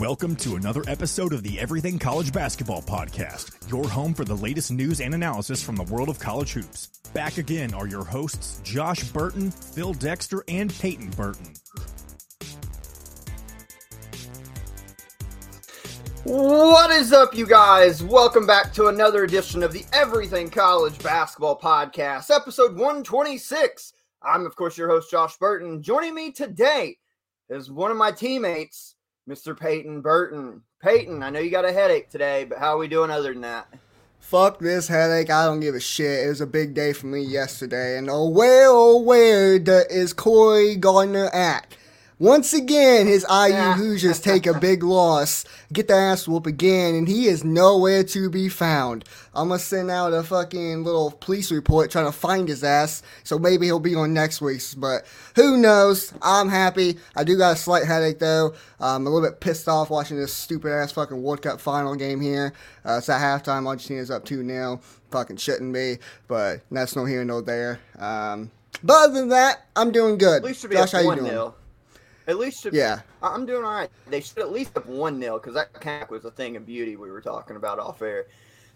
Welcome to another episode of the Everything College Basketball Podcast, your home for the latest news and analysis from the world of college hoops. Back again are your hosts, Josh Burton, Phil Dexter, and Peyton Burton. What is up, you guys? Welcome back to another edition of the Everything College Basketball Podcast, episode 126. I'm, of course, your host, Josh Burton. Joining me today is one of my teammates, Mr. Peyton Burton. Peyton, I know you got a headache today, but how are we doing other than that? Fuck this headache. I don't give a shit. It was a big day for me yesterday. And oh, where, oh, where is Cory Gardner at? Once again, his IU Hoosiers take a big loss, get the ass whoop again, and he is nowhere to be found. I'm gonna send out a fucking little police report trying to find his ass, so maybe he'll be on next week's, but who knows? I'm happy. I do got a slight headache though. I'm a little bit pissed off watching this stupid ass fucking World Cup final game here. Uh, it's at halftime, Argentina's up 2 0. Fucking shouldn't be, but that's no here, no there. Um, but other than that, I'm doing good. At least Josh, how you 1 doing? 0. At least should Yeah. I'm doing all right. They should at least have 1 0 because that cack was a thing of beauty we were talking about off air.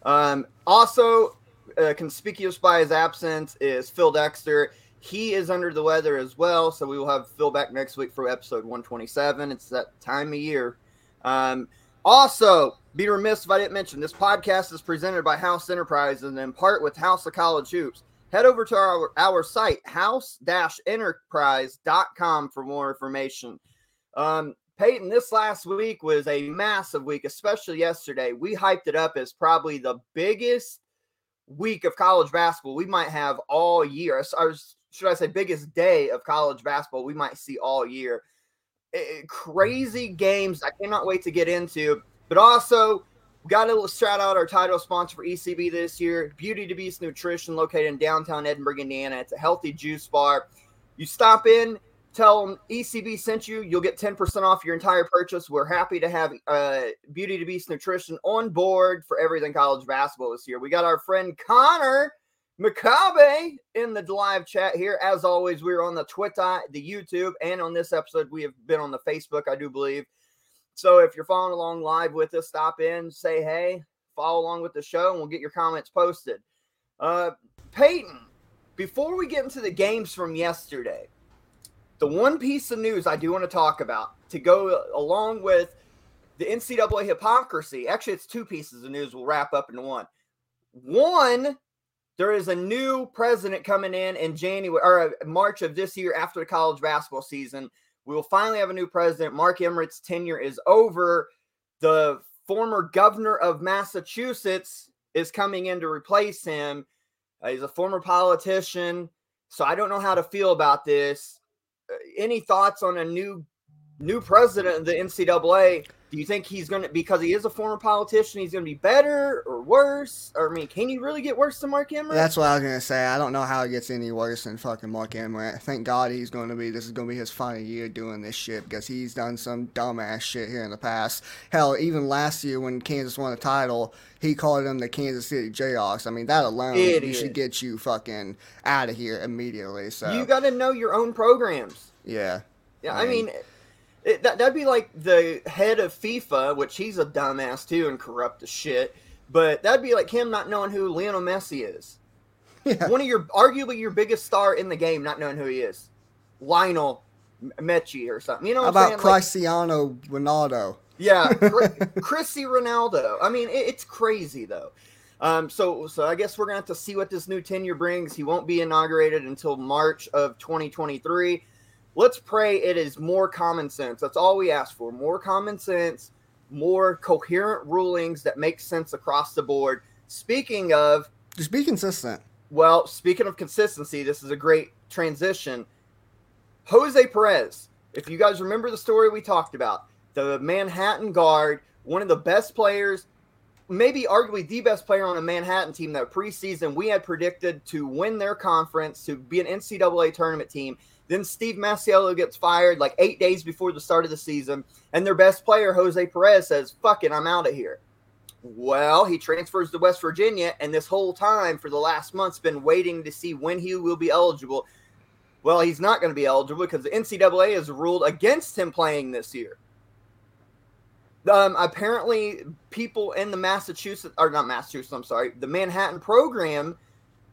Um, also, uh, conspicuous by his absence is Phil Dexter. He is under the weather as well, so we will have Phil back next week for episode 127. It's that time of year. Um, also, be remiss if I didn't mention this podcast is presented by House Enterprises and in part with House of College Hoops. Head over to our, our site, house-enterprise.com for more information. Um, Peyton, this last week was a massive week, especially yesterday. We hyped it up as probably the biggest week of college basketball we might have all year. Or should I say, biggest day of college basketball we might see all year. Eh, crazy games I cannot wait to get into, but also we got to shout out our title sponsor for ECB this year, Beauty to Beast Nutrition, located in downtown Edinburgh, Indiana. It's a healthy juice bar. You stop in, tell them ECB sent you, you'll get 10% off your entire purchase. We're happy to have uh, Beauty to Beast Nutrition on board for everything college basketball this year. We got our friend Connor Makabe in the live chat here. As always, we're on the Twitter, the YouTube, and on this episode, we have been on the Facebook, I do believe. So if you're following along live with us, stop in, say hey, follow along with the show, and we'll get your comments posted. Uh, Peyton, before we get into the games from yesterday, the one piece of news I do want to talk about to go along with the NCAA hypocrisy. Actually, it's two pieces of news. We'll wrap up into one. One, there is a new president coming in in January or uh, March of this year after the college basketball season. We will finally have a new president. Mark Emmert's tenure is over. The former governor of Massachusetts is coming in to replace him. Uh, he's a former politician, so I don't know how to feel about this. Uh, any thoughts on a new new president of the NCAA? Do you think he's going to because he is a former politician, he's going to be better or worse? Or I mean, can you really get worse than Mark Emmert? That's what I was gonna say. I don't know how it gets any worse than fucking Mark Emmert. Thank God he's gonna be. This is gonna be his final year doing this shit because he's done some dumbass shit here in the past. Hell, even last year when Kansas won the title, he called them the Kansas City Jayhawks. I mean, that alone Idiot. should get you fucking out of here immediately. So you got to know your own programs. yeah, Yeah, I I mean, it, that, that'd be like the head of FIFA, which he's a dumbass too and corrupt as shit. But that'd be like him not knowing who Lionel Messi is. yeah. One of your, arguably your biggest star in the game, not knowing who he is. Lionel Messi or something. You know what How I'm about saying? Like, Cristiano Ronaldo? yeah, Chrissy Ronaldo. I mean, it, it's crazy though. Um, so, so I guess we're gonna have to see what this new tenure brings. He won't be inaugurated until March of 2023. Let's pray it is more common sense. That's all we ask for: more common sense, more coherent rulings that make sense across the board. Speaking of, Just be consistent. well, speaking of consistency, this is a great transition. Jose Perez, if you guys remember the story we talked about, the Manhattan guard, one of the best players, maybe arguably the best player on a Manhattan team that preseason we had predicted to win their conference, to be an NCAA tournament team. Then Steve Masiello gets fired like eight days before the start of the season, and their best player, Jose Perez, says, Fuck it, I'm out of here. Well, he transfers to West Virginia, and this whole time for the last month's been waiting to see when he will be eligible. Well, he's not going to be eligible because the NCAA has ruled against him playing this year. Um, apparently, people in the Massachusetts or not Massachusetts, I'm sorry, the Manhattan program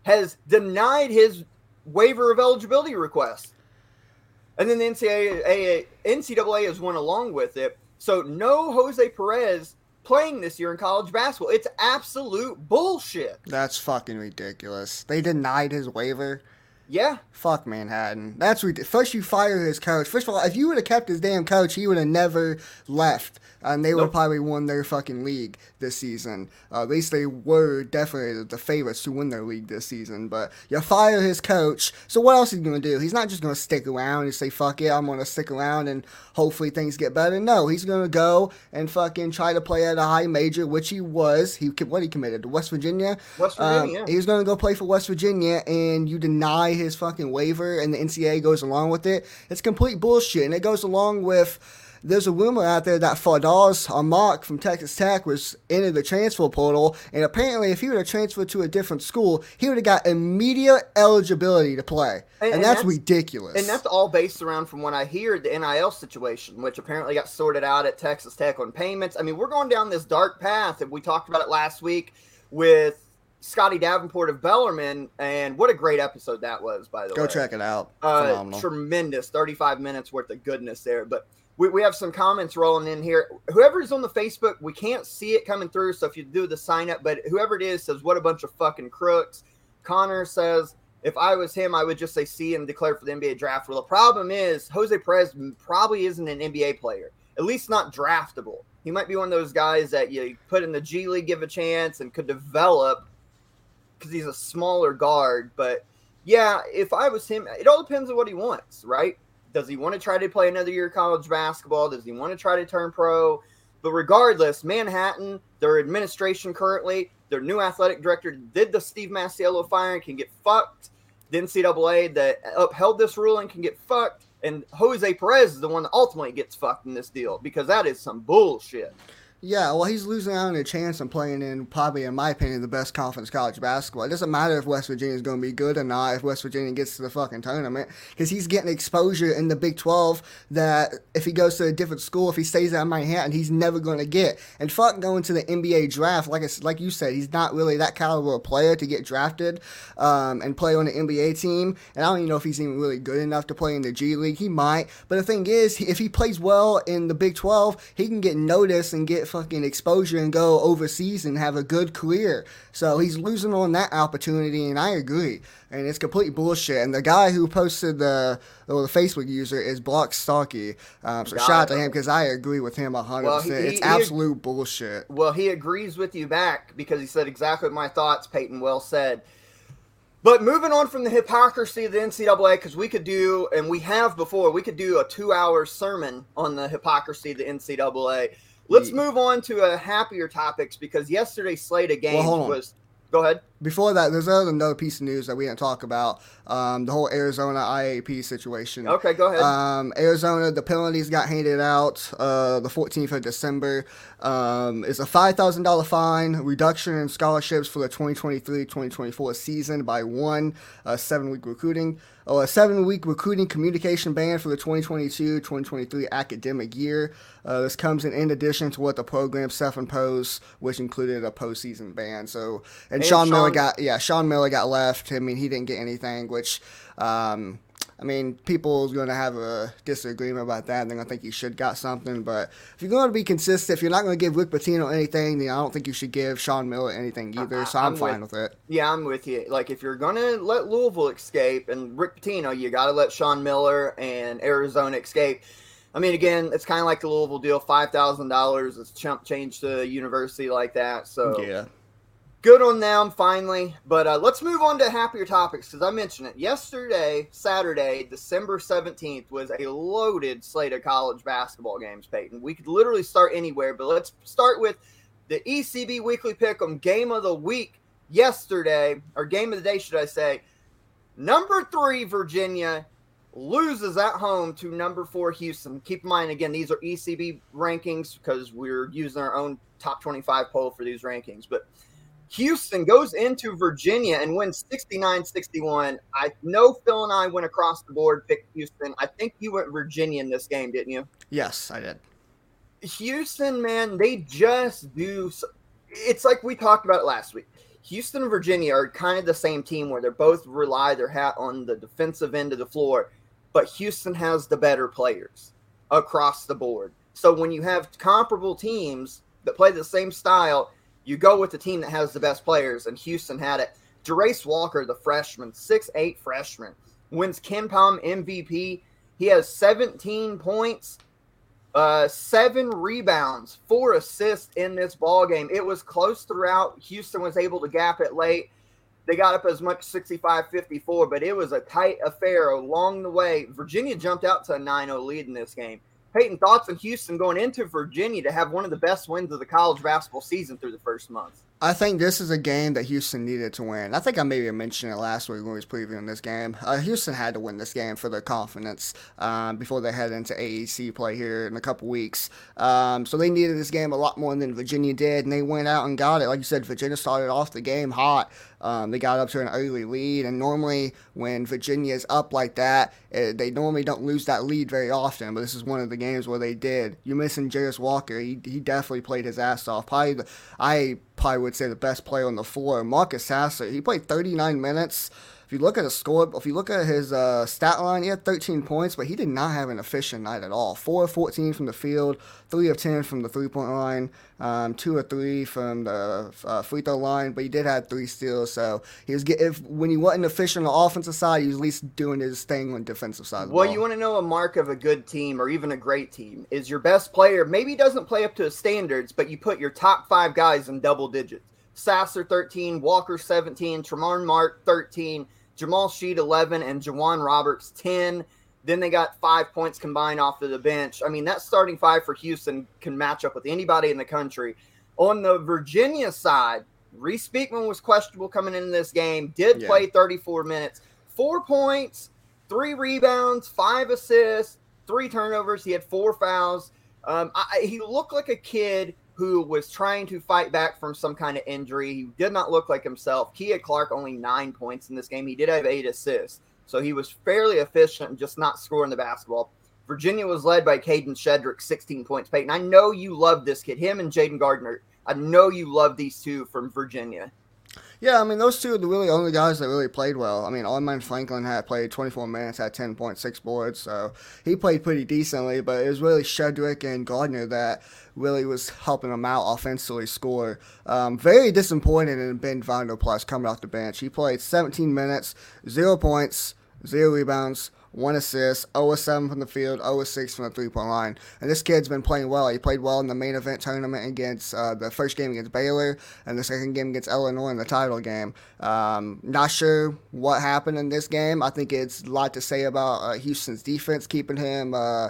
has denied his waiver of eligibility request. And then the NCAA, NCAA has went along with it. So no Jose Perez playing this year in college basketball. It's absolute bullshit. That's fucking ridiculous. They denied his waiver. Yeah. Fuck Manhattan. That's ridiculous. First you fire his coach. First of all, if you would have kept his damn coach, he would have never left and they nope. would probably won their fucking league this season. Uh, at least they were definitely the favorites to win their league this season. But you fire his coach, so what else is he gonna do? He's not just gonna stick around and say fuck it, I'm gonna stick around and hopefully things get better. No, he's gonna go and fucking try to play at a high major, which he was. He what he committed to West Virginia. West Virginia. Um, He's gonna go play for West Virginia, and you deny his fucking waiver, and the NCAA goes along with it. It's complete bullshit, and it goes along with there's a rumor out there that Fardaws Aimaq from Texas Tech was into the transfer portal, and apparently, if he would have transferred to a different school, he would have got immediate eligibility to play, and, and, and that's, that's, ridiculous. And that's all based around, from what I hear, the NIL situation, which apparently got sorted out at Texas Tech on payments. I mean, we're going down this dark path, and we talked about it last week with Scotty Davenport of Bellarmine, and what a great episode that was, by the Go way. Go check it out. Uh, tremendous, 35 minutes worth of goodness there. But we, we have some comments rolling in here. Whoever's on the Facebook, we can't see it coming through. So if you do the sign up, but whoever it is says, What a bunch of fucking crooks. Connor says, If I was him, I would just say see and declare for the NBA draft. Well, the problem is, Jose Perez probably isn't an NBA player, at least not draftable. He might be one of those guys that you put in the G League, give a chance, and could develop because he's a smaller guard. But yeah, if I was him, it all depends on what he wants, right? Does he want to try to play another year of college basketball? Does he want to try to turn pro? But regardless, Manhattan, their administration currently, their new athletic director did the Steve Masiello firing can get fucked. The NCAA that upheld this ruling can get fucked. And Jose Perez is the one that ultimately gets fucked in this deal because that is some bullshit. Yeah, well, he's losing out on a chance of playing in probably, in my opinion, the best conference college basketball. It doesn't matter if West Virginia is going to be good or not if West Virginia gets to the fucking tournament because he's getting exposure in the Big 12 that if he goes to a different school, if he stays at Manhattan, he's never going to get. And fuck going to the NBA draft, like I, like you said, he's not really that caliber of player to get drafted um, and play on the NBA team. And I don't even know if he's even really good enough to play in the G League. He might, but the thing is, if he plays well in the Big 12, he can get noticed and get fucking exposure and go overseas and have a good career. So he's losing on that opportunity, and I agree. And it's complete bullshit. And the guy who posted the the Facebook user is Block Starkey. Um, so shout out to him because I agree with him 100%. Well, he, it's he, absolute he, bullshit. Well, he agrees with you back because he said exactly my thoughts, Peyton well said. But moving on from the hypocrisy of the NCAA, because we could do, and we have before, we could do a two hour sermon on the hypocrisy of the NCAA. Let's move on to a happier topics because yesterday's slate of games well, was. Go ahead. Before that, there's another piece of news that we didn't talk about. Um, the whole Arizona IAP situation. Okay, go ahead. Um, Arizona, the penalties got handed out uh, the 14th of December. Um, it's a $5,000 fine, reduction in scholarships for the 2023-2024 season by one, uh, seven-week recruiting, oh, a seven-week recruiting communication ban for the 2022-2023 academic year. Uh, this comes in, in addition to what the program self-imposed, which included a postseason ban. So, and, and Sean, Sean Miller got yeah, Sean Miller got left. I mean, he didn't get anything, which. Um, I mean, people's going to have a disagreement about that. They're going to think you should got something. But if you're going to be consistent, if you're not going to give Rick Pitino anything, then I don't think you should give Sean Miller anything either. So I'm, I'm fine with, with, it. Yeah, I'm with you. Like, if you're going to let Louisville escape and Rick Pitino, you got to let Sean Miller and Arizona escape. I mean, again, it's kind of like the Louisville deal $5,000. It's chump change to a university like that. So, yeah good on them finally. But uh, let's move on to happier topics because I mentioned it yesterday, Saturday, December 17th, was a loaded slate of college basketball games, Peyton. We could literally start anywhere, but let's start with the ECB Weekly Pick on Game of the Week yesterday, or Game of the Day, should I say. Number three, Virginia loses at home to number four Houston. Keep in mind, again, these are ECB rankings because we're using our own top 25 poll for these rankings. But Houston goes into Virginia and wins 69 61. I know Phil and I went across the board, picked Houston. I think you went Virginia in this game, didn't you? Yes, I did. Houston, man, they just do. It's like we talked about last week. Houston and Virginia are kind of the same team where they're both rely their hat on the defensive end of the floor, but Houston has the better players across the board. So when you have comparable teams that play the same style, you go with the team that has the best players, and Houston had it. Jarace Walker, the freshman, six eight freshman, wins KenPom MVP. He has 17 points, uh, seven rebounds, four assists in this ball game. It was close throughout. Houston was able to gap it late. They got up as much 65 54, but it was a tight affair along the way. Virginia jumped out to a 9 0 lead in this game. Peyton, thoughts on Houston going into Virginia to have one of the best wins of the college basketball season through the first month? I think this is a game that Houston needed to win. I think I maybe mentioned it last week when we was previewing this game. Uh, Houston had to win this game for their confidence um, before they head into AAC play here in a couple weeks. Um, so they needed this game a lot more than Virginia did, and they went out and got it. Like you said, Virginia started off the game hot. Um, they got up to an early lead, and normally when Virginia is up like that, it, eh, they normally don't lose that lead very often. But this is one of the games where they did. You're missing Jarace Walker. He, he definitely played his ass off. Probably the, I probably would say the best player on the floor. Marcus Sasser, he played 39 minutes. If you look at his score, if you look at his uh, stat line, he had 13 points, but he did not have an efficient night at all. 4 of 14 from the field, 3 of 10 from the three point line, um, 2 of 3 from the uh, free throw line, but he did have 3 steals. So he was get, if when he wasn't efficient on the offensive side, he was at least doing his thing on the defensive side. well, you want to know a mark of a good team or even a great team is your best player maybe doesn't play up to his standards, but you put your top five guys in double digits. Sasser 13, Walker 17, Tramon Mark 13, Jamal Shead 11, and J'Wan Roberts 10. Then they got five points combined off of the bench. I mean, that starting five for Houston can match up with anybody in the country. On the Virginia side, Reece Beekman was questionable coming into this game, did yeah. play 34 minutes, four points, three rebounds, five assists, three turnovers. He had four fouls. Um, I, he looked like a kid who was trying to fight back from some kind of injury. He did not look like himself. Kihei Clark only nine points in this game. He did have eight assists. So he was fairly efficient just not scoring the basketball. Virginia was led by Kadin Shedrick, 16 points. Peyton, I know you love this kid, him and Jayden Gardner. I know you love these two from Virginia. Yeah, I mean those two are the really only guys that really played well. I mean, Armaan Franklin had played 24 minutes, had 10.6 boards, so he played pretty decently. But it was really Shedrick and Gardner that really was helping him out offensively score. Um, very disappointed in Ben Vanderplas coming off the bench. He played 17 minutes, zero points, zero rebounds, one assist, 0 7 from the field, 0 6 from the three point line. And this kid's been playing well. He played well in the main event tournament against uh, the first game against Baylor and the second game against Illinois in the title game. Um, not sure what happened in this game. I think it's a lot to say about uh, Houston's defense keeping him. Uh,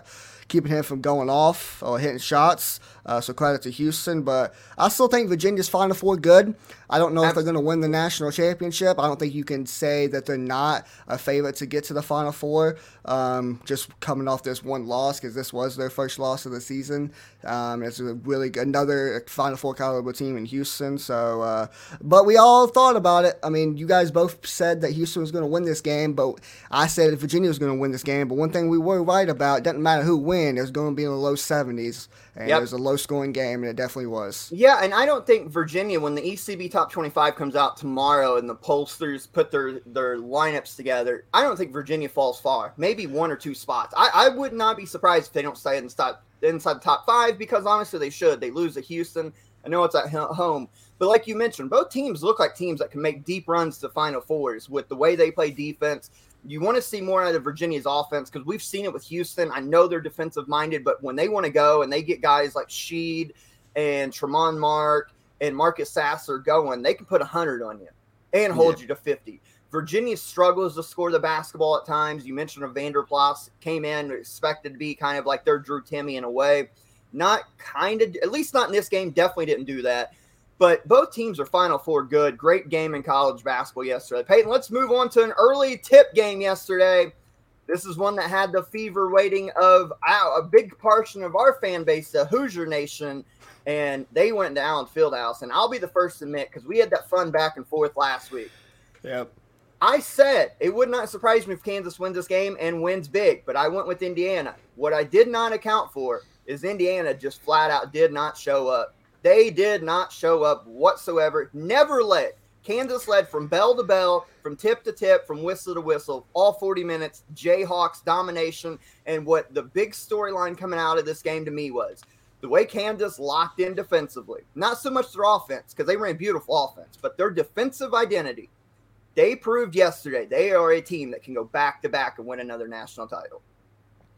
keeping him from going off or hitting shots. Uh, so credit to Houston, but I still think Virginia's Final Four good. I don't know if they're going to win the national championship. I don't think you can say that they're not a favorite to get to the Final Four. Um, just coming off this one loss because this was their first loss of the season. Um, it's a really good, another Final Four caliber team in Houston. So, uh, but we all thought about it. I mean, you guys both said that Houston was going to win this game, but I said Virginia was going to win this game. But one thing we were right about, doesn't matter who wins, it's going to be in the low 70s. And yep. it was a low scoring game, and it definitely was. Yeah, and I don't think Virginia, when the ECB top 25 comes out tomorrow and the pollsters put their, their lineups together, I don't think Virginia falls far. Maybe one or two spots. I, I would not be surprised if they don't stay in the top, inside the top five because honestly, they should. They lose to Houston. I know it's at home. But like you mentioned, both teams look like teams that can make deep runs to Final Fours with the way they play defense you want to see more out of Virginia's offense because we've seen it with Houston. I know they're defensive minded, but when they want to go and they get guys like Shead and Tramon Mark and Marcus Sasser going, they can put 100 on you and hold yeah. you to 50. Virginia struggles to score the basketball at times. You mentioned Evander Plas came in expected to be kind of like their Drew Timme in a way. Not kind of, at least not in this game. Definitely didn't do that. But both teams are Final Four good. Great game in college basketball yesterday. Peyton, let's move on to an early tip game yesterday. This is one that had the fever waiting of a big portion of our fan base, the Hoosier Nation, and they went to Allen Fieldhouse. And I'll be the first to admit because we had that fun back and forth last week. Yep. I said it would not surprise me if Kansas wins this game and wins big, but I went with Indiana. What I did not account for is Indiana just flat out did not show up. They did not show up whatsoever. Never led. Kansas led from bell to bell, from tip to tip, from whistle to whistle, all 40 minutes. Jayhawks domination. And what the big storyline coming out of this game to me was the way Kansas locked in defensively. Not so much their offense, because they ran beautiful offense, but their defensive identity. They proved yesterday they are a team that can go back to back and win another national title.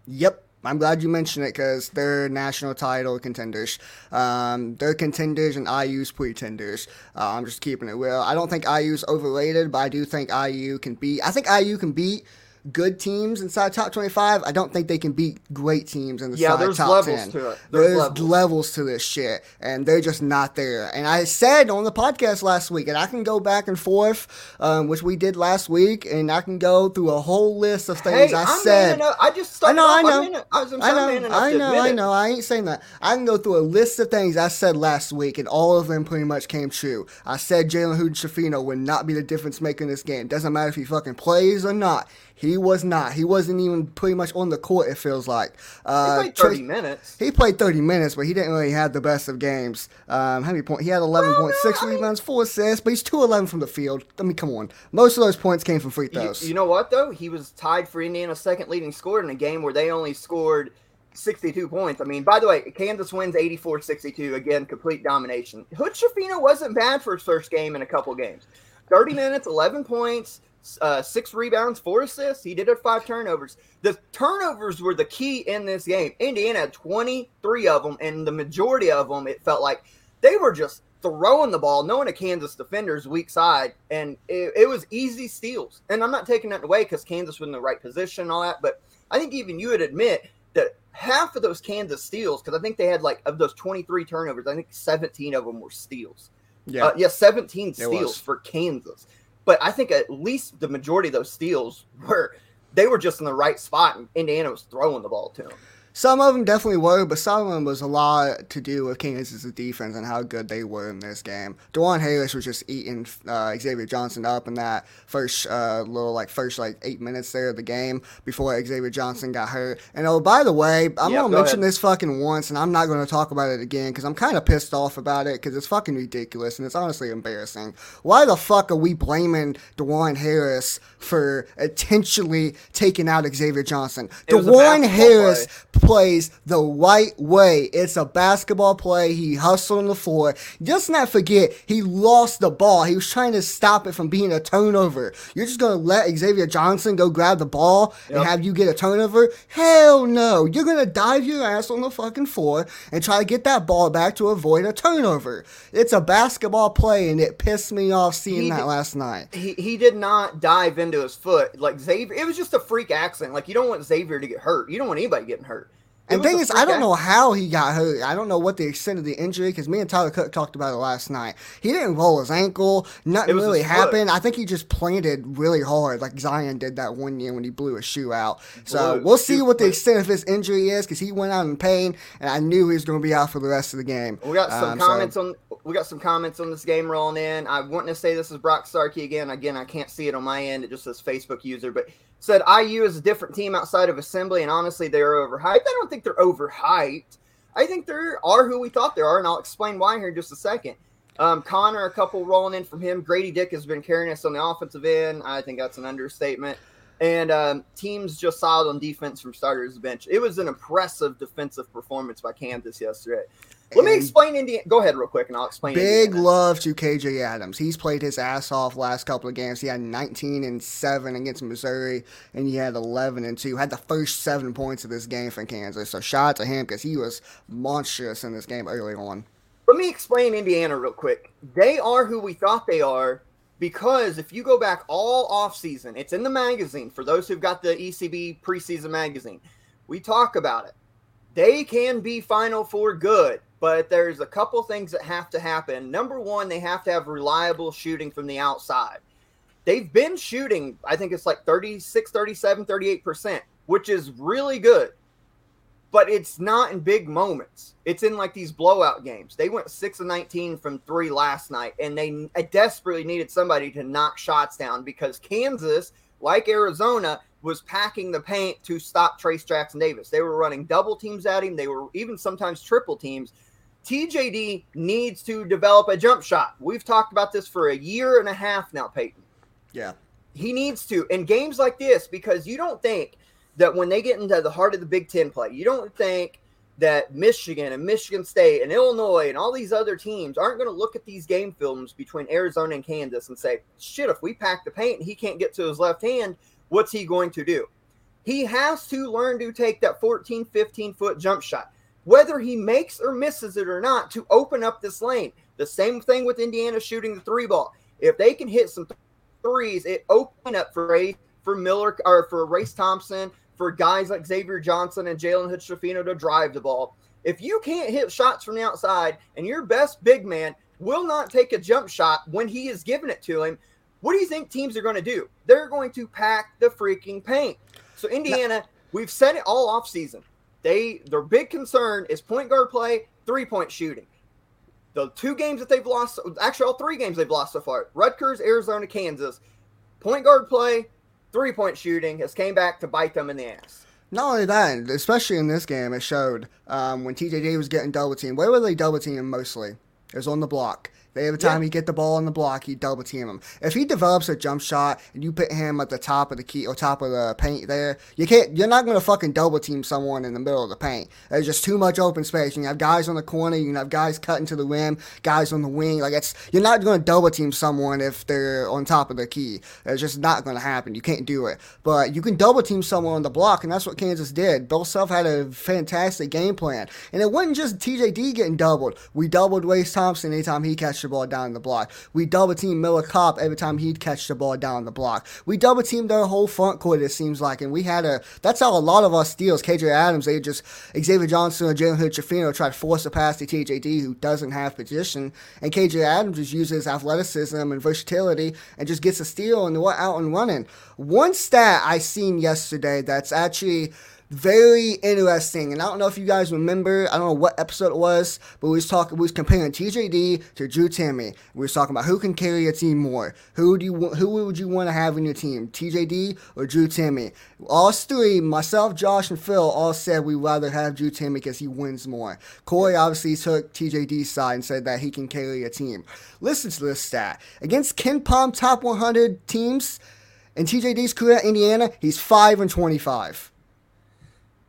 Yep. I'm glad you mentioned it because they're national title contenders. Um, they're contenders and IU's pretenders. Uh, I'm just keeping it real. I don't think IU's overrated, but I do think IU can beat. I think IU can beat good teams inside top 25, I don't think they can beat great teams in the yeah, there's top levels 10. To it. There's, there's levels. levels. to this shit, and they're just not there. And I said on the podcast last week, and I can go back and forth, um, which we did last week, and I can go through a whole list of things hey, I I'm said. I just I know, I know, I, was, I know, I know, I know. I ain't saying that. I can go through a list of things I said last week, and all of them pretty much came true. I said Jalen Hood would not be the difference maker in this game. Doesn't matter if he fucking plays or not. He was not. He wasn't even pretty much on the court. It feels like. Uh, he played thirty minutes. He played thirty minutes, but he didn't really have the best of games. Um, how many points? He had eleven point well, six rebounds, mean, four assists, but he's two eleven from the field. I mean, come on. Most of those points came from free throws. You, you know what though? He was tied for Indiana's second leading scorer in a game where they only scored 62 points. I mean, by the way, Kansas wins 84 62. Again, complete domination. Hood Schifino wasn't bad for his first game in a couple games. 30 minutes, 11 points, uh, six rebounds, four assists. He did have five turnovers. The turnovers were the key in this game. Indiana had 23 of them, and the majority of them, it felt like they were just throwing the ball, knowing a Kansas defender's weak side, and it, it was easy steals. And I'm not taking that away because Kansas was in the right position and all that, but I think even you would admit that half of those Kansas steals, because I think they had like of those 23 turnovers, I think 17 of them were steals. Yeah, uh, yeah, 17 steals for Kansas. But I think at least the majority of those steals were they were just in the right spot, and Indiana was throwing the ball to them. Some of them definitely were, but some of them was a lot to do with Kansas' defense and how good they were in this game. Dajuan Harris was just eating uh, Xavier Johnson up in that first uh, little like first like eight minutes there of the game before Xavier Johnson got hurt. And oh, by the way, I'm gonna go mention ahead. this fucking once, and I'm not gonna talk about it again because I'm kind of pissed off about it because it's fucking ridiculous and it's honestly embarrassing. Why the fuck are we blaming Dajuan Harris for intentionally taking out Xavier Johnson? Dajuan Harris. Play plays the right way. It's a basketball play. He hustled on the floor. Just not forget, he lost the ball. He was trying to stop it from being a turnover. You're just going to let Xavier Johnson go grab the ball yep. and have you get a turnover? Hell no. You're going to dive your ass on the fucking floor and try to get that ball back to avoid a turnover. It's a basketball play, and it pissed me off seeing he that did, last night. He, he did not dive into his foot. Like Xavier, it was just a freak accident. Like, you don't want Xavier to get hurt. You don't want anybody getting hurt. And thing is, I don't know how he got hurt. I don't know what the extent of the injury because me and Tyler Cook talked about it last night. He didn't roll his ankle. Nothing really happened. I think he just planted really hard, like Zion did that one year when he blew his shoe out. So we'll see what the extent of his injury is because he went out in pain, and I knew he was going to be out for the rest of the game. We got some um, comments so. on. We got some comments on this game rolling in. I want to say this is Brock Starkey again. Again, I can't see it on my end. It just says Facebook user, but said IU is a different team outside of Assembly, and honestly, they are overhyped. I don't think they're overhyped. I think they are who we thought they are, and I'll explain why here in just a second. Um, Connor, a couple rolling in from him. Grady Dick has been carrying us on the offensive end. I think that's an understatement. And um, teams just solid on defense from starters bench. It was an impressive defensive performance by Kansas yesterday. Let me explain Indiana. Go ahead, real quick, and I'll explain. Big Indiana. love to KJ Adams. He's played his ass off last couple of games. He had 19 and seven against Missouri, and he had 11 and two. Had the first seven points of this game for Kansas. So shout out to him because he was monstrous in this game early on. Let me explain Indiana real quick. They are who we thought they are because if you go back all off season, it's in the magazine for those who've got the ECB preseason magazine. We talk about it. They can be Final Four good but there's a couple things that have to happen. Number one, they have to have reliable shooting from the outside. They've been shooting, I think it's like 36, 37, 38%, which is really good. But it's not in big moments. It's in like these blowout games. They went 6 of 19 from three last night, and they uh, desperately needed somebody to knock shots down because Kansas, like Arizona, was packing the paint to stop Trayce Jackson Davis. They were running double teams at him. They were even sometimes triple teams. TJD needs to develop a jump shot. We've talked about this for a year and a half now, Peyton. Yeah. He needs to in games like this because you don't think that when they get into the heart of the Big Ten play, you don't think that Michigan and Michigan State and Illinois and all these other teams aren't going to look at these game films between Arizona and Kansas and say, shit, if we pack the paint and he can't get to his left hand, what's he going to do? He has to learn to take that 14, 15 foot jump shot, whether he makes or misses it or not, to open up this lane. The same thing with Indiana shooting the three ball. If they can hit some threes, it open up for Ray, for Miller or for Race Thompson, for guys like Xavier Johnson and Jalen Hood to drive the ball. If you can't hit shots from the outside and your best big man will not take a jump shot when he is giving it to him, what do you think teams are going to do? They're going to pack the freaking paint. So Indiana, we've said it all off season. They their big concern is point guard play, three point shooting. The two games that they've lost, actually all three games they've lost so far: Rutgers, Arizona, Kansas. Point guard play, three point shooting has came back to bite them in the ass. Not only that, especially in this game, it showed um, when TJD was getting double teamed. Where were they double teaming mostly? It was on the block. Every time yeah. he get the ball on the block, he double team him. If he develops a jump shot and you put him at the top of the key or top of the paint there, you can't. You're not gonna fucking double team someone in the middle of the paint. There's just too much open space. You have guys on the corner. You have guys cutting to the rim. Guys on the wing. Like it's you're not gonna double team someone if they're on top of the key. It's just not gonna happen. You can't do it. But you can double team someone on the block, and that's what Kansas did. Bill Self had a fantastic game plan, and it wasn't just TJD getting doubled. We doubled Race Thompson anytime he catch the ball down the block. We double team Miller Kopp every time he'd catch the ball down the block. We double teamed their whole front court, it seems like, and we had a. That's how a lot of our steals. KJ Adams, they just Xavier Johnson or Jalen Hood Schifino try to force a pass to TJD who doesn't have position, and KJ Adams just uses athleticism and versatility and just gets a steal and out and running. One stat I seen yesterday that's actually very interesting. And I don't know if you guys remember, I don't know what episode it was, but we was talking, we was comparing TJD to Drew Timme. We was talking about who can carry a team more. Who do you who would you want to have in your team, TJD or Drew Timme? All three, myself, Josh, and Phil, all said we'd rather have Drew Timme because he wins more. Corey obviously took TJD's side and said that he can carry a team. Listen to this stat against KenPom top 100 teams. In TJD's career at Indiana, he's 5 and 25.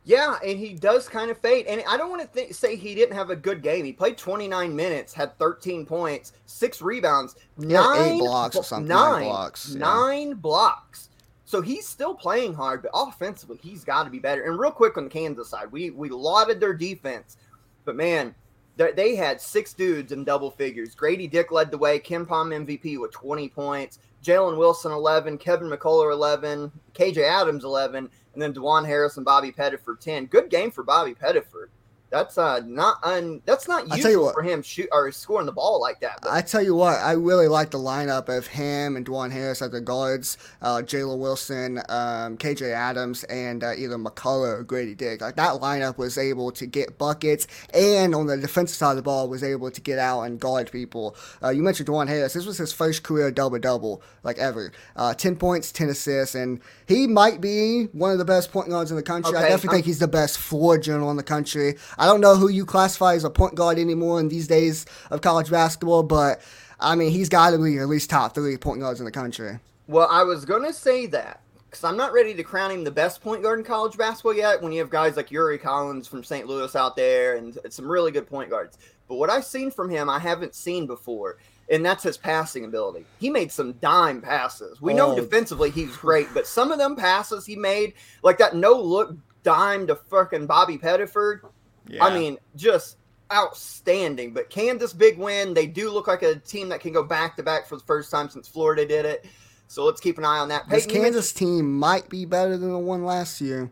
Yeah, and he does kind of fade. And I don't want to th- say he didn't have a good game. He played 29 minutes, had 13 points, six rebounds, nine eight blocks or something. Nine, nine blocks. Yeah. Nine blocks. So he's still playing hard, but offensively, he's got to be better. And real quick on the Kansas side, we we lauded their defense, but man, they had six dudes in double figures. Grady Dick led the way. KenPom MVP with 20 points. Jalen Wilson 11. Kevin McCullar 11. KJ Adams 11 and then Dajuan Harris and Bobby Pettiford 10. Good game for Bobby Pettiford. That's uh not un that's not usual for him shoot or scoring the ball like that. But. I tell you what, I really like the lineup of him and Dajuan Harris at the guards, uh, Jalen Wilson, um, KJ Adams, and uh, either McCullar or Grady Dick. Like that lineup was able to get buckets, and on the defensive side of the ball was able to get out and guard people. Uh, you mentioned Dajuan Harris. This was his first career double double like ever. Uh, ten points, ten assists, and he might be one of the best point guards in the country. Okay. I definitely think he's the best floor general in the country. I don't know who you classify as a point guard anymore in these days of college basketball, but I mean, he's got to be at least top three point guards in the country. Well, I was going to say that because I'm not ready to crown him the best point guard in college basketball yet when you have guys like Yuri Collins from St. Louis out there and some really good point guards. But what I've seen from him, I haven't seen before and that's his passing ability. He made some dime passes. We oh. know defensively he's great, but some of them passes he made, like that no look dime to fucking Bobby Pettiford, yeah. I mean, just outstanding. But Kansas big win. They do look like a team that can go back to back for the first time since Florida did it. So let's keep an eye on that. This Kansas team might be better than the one last year.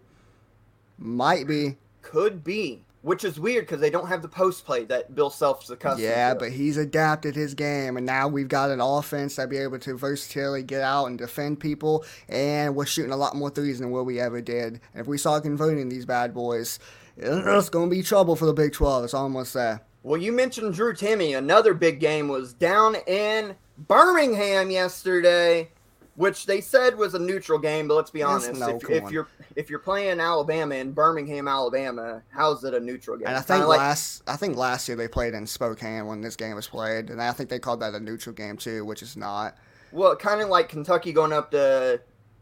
Might be. Could be which is weird because they don't have the post play that Bill Self's accustomed to. yeah, to. but he's adapted his game, and now we've got an offense that be able to versatilely get out and defend people, and we're shooting a lot more threes than what we ever did. And if we start converting these bad boys, it's going to be trouble for the Big 12. It's almost there. Well, you mentioned Drew Timme. Another big game was down in Birmingham yesterday. Which they said was a neutral game. But let's be honest, no, if, if you're if you're playing Alabama in Birmingham, Alabama, how's it a neutral game? And I think like- last I think last year they played in Spokane when this game was played, and I think they called that a neutral game too, which is not. well, kind of like Kentucky going up to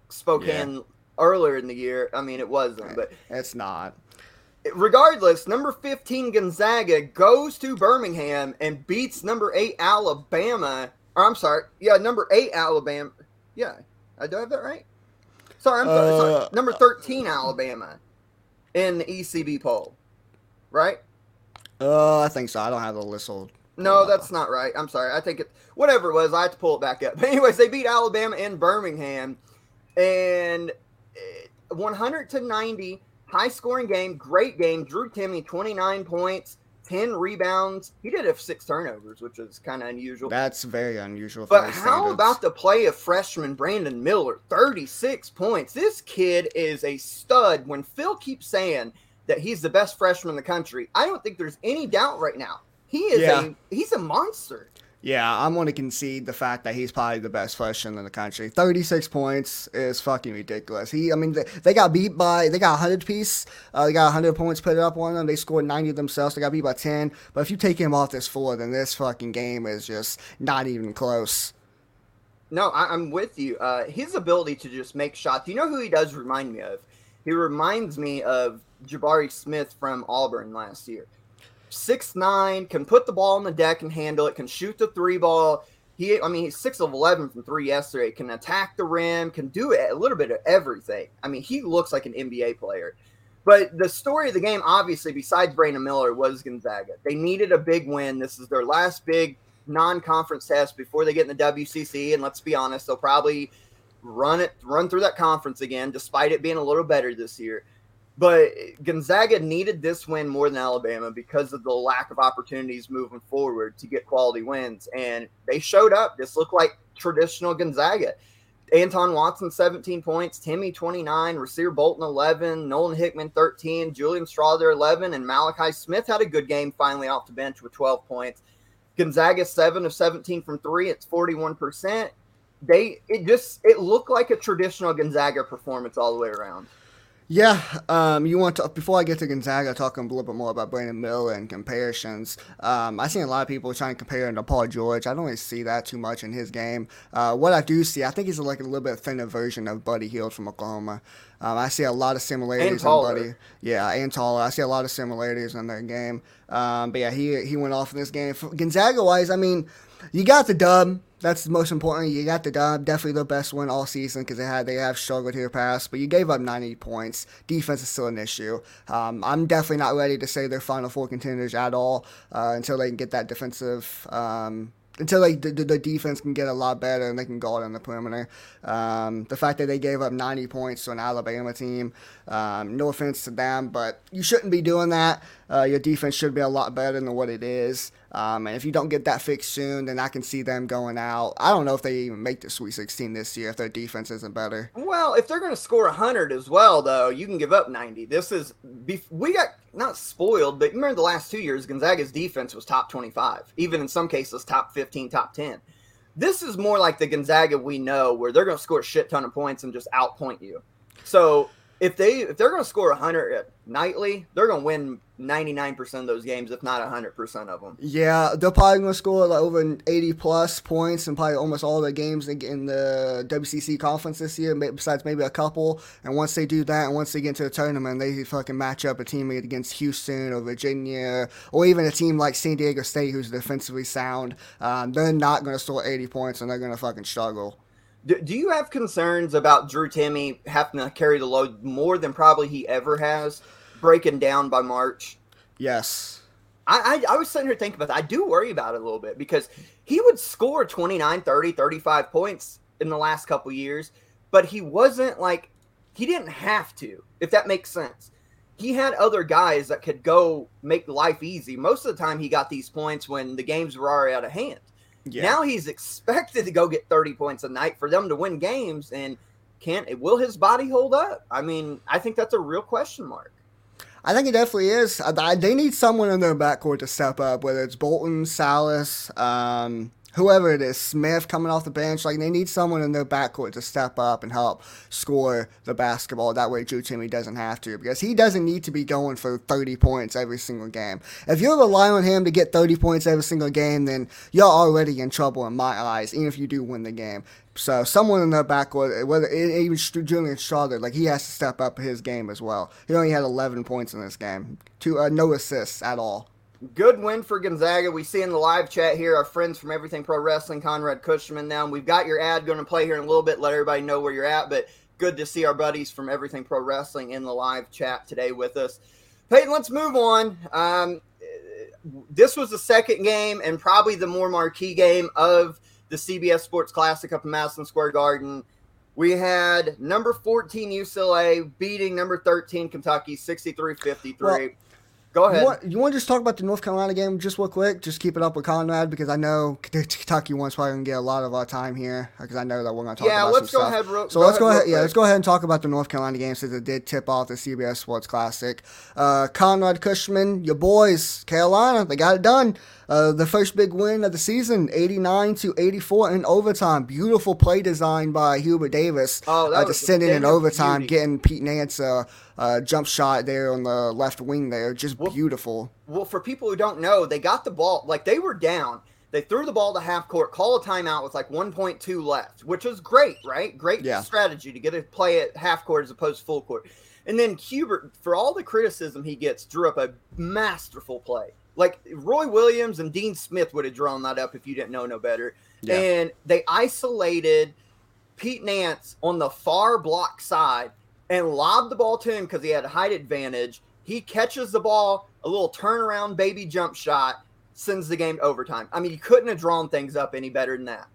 Spokane earlier in the year. I mean, it wasn't, eh, but It's not. regardless, number 15 Gonzaga goes to Birmingham and beats number 8 Alabama. Or I'm sorry. Yeah, number 8 Alabama. Yeah. I do have that right? Sorry, I'm sorry, sorry. Uh, Number 13 Alabama in the ECB poll. Right? Uh, I think so. I don't have the list. all- No, that's not right. I'm sorry. I think it whatever it was, I had to pull it back up. But anyways, they beat Alabama in Birmingham and eh, 100 to 90 high scoring game, great game. Drew Timme 29 points, 10 rebounds. He did have six turnovers, which is kind of unusual. That's very unusual. But how standards. about the play of freshman Brandon Miller? 36 points. This kid is a stud. When Phil keeps saying that he's the best freshman in the country, I don't think there's any doubt right now. He is Yeah. a he's a monster. Yeah, I'm going to concede the fact that he's probably the best freshman in the country. 36 points is fucking ridiculous. He, I mean, they, they got beat by, they got 100 piece. Uh, they got 100 points put up on them. They scored 90 themselves. They got beat by 10. But if you take him off this floor, then this fucking game is just not even close. No, I, I'm with you. Uh, his ability to just make shots. You know who he does remind me of? He reminds me of Jabari Smith from Auburn last year. Six nine, can put the ball on the deck and handle it. Can shoot the three ball. He, I mean, he's six of eleven from three yesterday. Can attack the rim. Can do a little bit of everything. I mean, he looks like an NBA player. But the story of the game, obviously, besides Brandon Miller, was Gonzaga. They needed a big win. This is their last big non-conference test before they get in the WCC. And let's be honest, they'll probably run it, run through that conference again, despite it being a little better this year. But Gonzaga needed this win more than Alabama because of the lack of opportunities moving forward to get quality wins. And they showed up. This looked like traditional Gonzaga. Anton Watson, 17 points, Timme, 29, Rasir Bolton, 11, Nolan Hickman, 13, Julian Strawther, 11, and Malachi Smith had a good game finally off the bench with 12 points. Gonzaga, 7 of 17 from three. It's 41%. They, it just, it looked like a traditional Gonzaga performance all the way around. Yeah, um, you want to before I get to Gonzaga, talking a little bit more about Brandon Miller and comparisons. Um, I've seen a lot of people trying to compare him to Paul George. I don't really see that too much in his game. Uh, what I do see, I think he's like a little bit thinner version of Buddy Hield from Oklahoma. Um, I see a lot of similarities in. Buddy. Yeah, and taller. I see a lot of similarities in their game. Um, but yeah, he he went off in this game. For Gonzaga wise, I mean, you got the dub. That's the most important. You got the dub. Definitely the best win all season because they had they have struggled here past. But you gave up 90 points. Defense is still an issue. Um, I'm definitely not ready to say they're Final Four contenders at all uh, until they can get that defensive. Um, until they, the, the defense can get a lot better and they can guard on the perimeter. Um, the fact that they gave up 90 points to an Alabama team, um, no offense to them, but you shouldn't be doing that. Uh, your defense should be a lot better than what it is. Um, and if you don't get that fixed soon, then I can see them going out. I don't know if they even make the Sweet 16 this year if their defense isn't better. Well, if they're going to score 100 as well, though, you can give up 90. This is, we got not spoiled, but remember the last two years, Gonzaga's defense was top 25, even in some cases, top 15, top 10. This is more like the Gonzaga we know, where they're going to score a shit ton of points and just outpoint you. So if they if they're going to score 100 nightly, they're going to win 99% of those games, if not 100% of them. Yeah, they're probably going to score like over 80 plus points in probably almost all the games in the WCC conference this year, besides maybe a couple. And once they do that, and once they get into the tournament, they fucking match up a teammate against Houston or Virginia, or even a team like San Diego State who's defensively sound. Um, they're not going to score 80 points, and they're going to fucking struggle. Do, do you have concerns about Drew Timme having to carry the load more than probably he ever has, breaking down by March? Yes. I, I, I was sitting here thinking about that. I do worry about it a little bit because he would score 29, 30, 35 points in the last couple years, but he wasn't like, he didn't have to, if that makes sense. He had other guys that could go make life easy. Most of the time, he got these points when the games were already out of hand. Yeah. Now he's expected to go get 30 points a night for them to win games. And can't, will his body hold up? I mean, I think that's a real question mark. I think it definitely is. I- I- They need someone in their backcourt to step up, whether it's Bolton, Sallis, um, whoever it is, Smith coming off the bench. Like they need someone in their backcourt to step up and help score the basketball. That way, Drew Timme doesn't have to because he doesn't need to be going for 30 points every single game. If you're relying on him to get 30 points every single game, then you're already in trouble in my eyes. Even if you do win the game. So someone in the backcourt, whether even Julian Strawther, like he has to step up his game as well. He only had 11 points in this game, two uh, no assists at all. Good win for Gonzaga. We see in the live chat here our friends from Everything Pro Wrestling, Conrad Cushman. Now we've got your ad going to play here in a little bit. Let everybody know where you're at. But good to see our buddies from Everything Pro Wrestling in the live chat today with us. Peyton, let's move on. Um, this was the second game and probably the more marquee game of the CBS Sports Classic up in Madison Square Garden. We had number 14 UCLA beating number 13 Kentucky 63 53. Go ahead. You want, you want, to just talk about the North Carolina game just real quick? Just keep it up with Conrad because I know Kentucky one's probably going to get a lot of our time here because I know that we're going to talk yeah, about let's go stuff. ahead. Real, so go let's ahead go ahead. Yeah, let's go ahead and talk about the North Carolina game since it did tip off the CBS Sports Classic. Uh, Conrad Cushman, your boys, Carolina, they got it done. Uh, the first big win of the season, 89 to 84 in overtime. Beautiful play design by Hubert Davis. Oh, that uh, to send in overtime, beauty. getting Pete Nance a uh, jump shot there on the left wing there. Just well, beautiful. Well, for people who don't know, they got the ball, like they were down. They threw the ball to half court, call a timeout with like 1.2 left, which was great, right? Great yeah. strategy to get a play at half court as opposed to full court. And then Hubert, for all the criticism he gets, drew up a masterful play. Like Roy Williams and Dean Smith would have drawn that up if you didn't know no better. Yeah. And they isolated Pete Nance on the far block side and lobbed the ball to him because he had a height advantage. He catches the ball, a little turnaround baby jump shot, sends the game to overtime. I mean, you couldn't have drawn things up any better than that.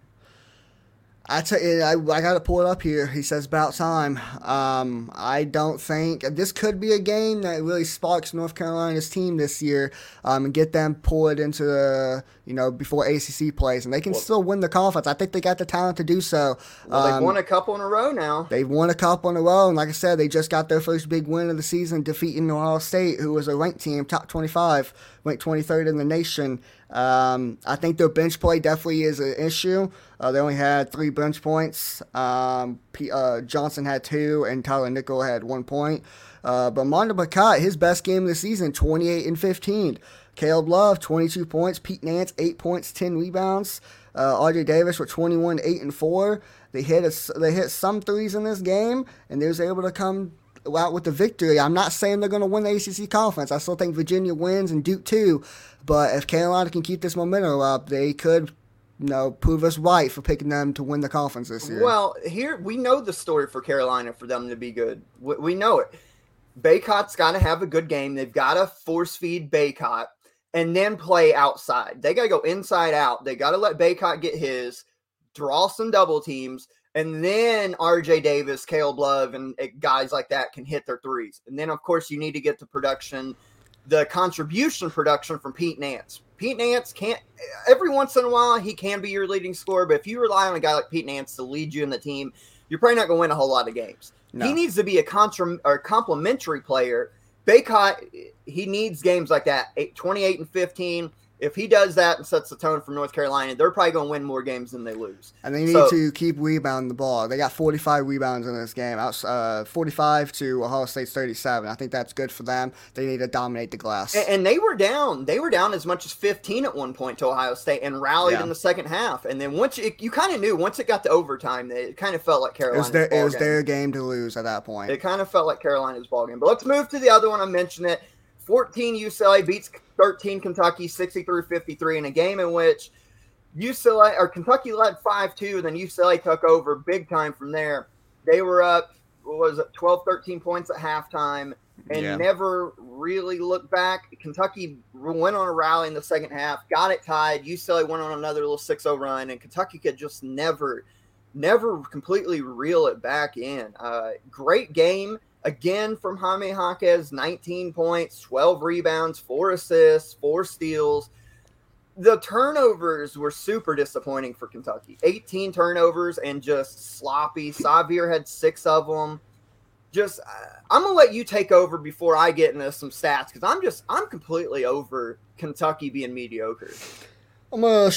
I tell you, I, I got to pull it up here. He says about time. Um, I don't think this could be a game that really sparks North Carolina's team this year um, and get them pulled into the you know before ACC plays, and they can well, still win the conference. I think they got the talent to do so. Well, um, they've won a couple in a row now. They've won a couple in a row, and like I said, they just got their first big win of the season, defeating Ohio State, who was a ranked team, top twenty-five, ranked twenty-third in the nation. Um, I think their bench play definitely is an issue. Uh, they only had three bench points. Um, P- uh, Johnson had two, and Tyler Nickel had one point. Uh, but Mondo Bacot, his best game of the season, 28 and 15. Caleb Love, 22 points. Pete Nance, 8 points, 10 rebounds. Uh, RJ Davis with 21, 8 and 4. They hit a, they hit some threes in this game, and they was able to come out with the victory. I'm not saying they're going to win the ACC conference. I still think Virginia wins and Duke too. But if Carolina can keep this momentum up, they could you know, prove us right for picking them to win the conference this year. Well, here we know the story for Carolina for them to be good. We, we know it. Bacot's got to have a good game. They've got to force feed Bacot and then play outside. They got to go inside out. They got to let Bacot get his, draw some double teams, and then RJ Davis, Caleb Love, and guys like that can hit their threes. And then, of course, you need to get the production – the contribution production from Pete Nance. Pete Nance can't every once in a while he can be your leading scorer, but if you rely on a guy like Pete Nance to lead you in the team, you're probably not going to win a whole lot of games. No. He needs to be a contra or complementary player. Bacot, he needs games like that, 28 and 15 if he does that and sets the tone for North Carolina, they're probably going to win more games than they lose. And they need so, to keep rebounding the ball. They got 45 rebounds in this game, uh, 45 to Ohio State's 37. I think that's good for them. They need to dominate the glass. And, and they were down. They were down as much as 15 at one point to Ohio State and rallied yeah. in the second half. And then once it, you kind of knew once it got to overtime, it kind of felt like Carolina. It was, their, it was their game to lose at that point. It kind of felt like Carolina's ball game. But let's move to the other one. I mentioned it. 14 UCLA beats 13 Kentucky 63 53 in a game in which UCLA or Kentucky led 5 2, and then UCLA took over big time from there. They were up, was it 12 13 points at halftime and yeah. never really looked back. Kentucky went on a rally in the second half, got it tied. UCLA went on another little 6 0 run, and Kentucky could just never, never completely reel it back in. Uh, great game Again, from Jaime Jaquez, 19 points, 12 rebounds, four assists, four steals. The turnovers were super disappointing for Kentucky. 18 turnovers and just sloppy. Sahvir had six of them. Just, I'm gonna let you take over before I get into some stats because I'm just, I'm completely over Kentucky being mediocre. I'm gonna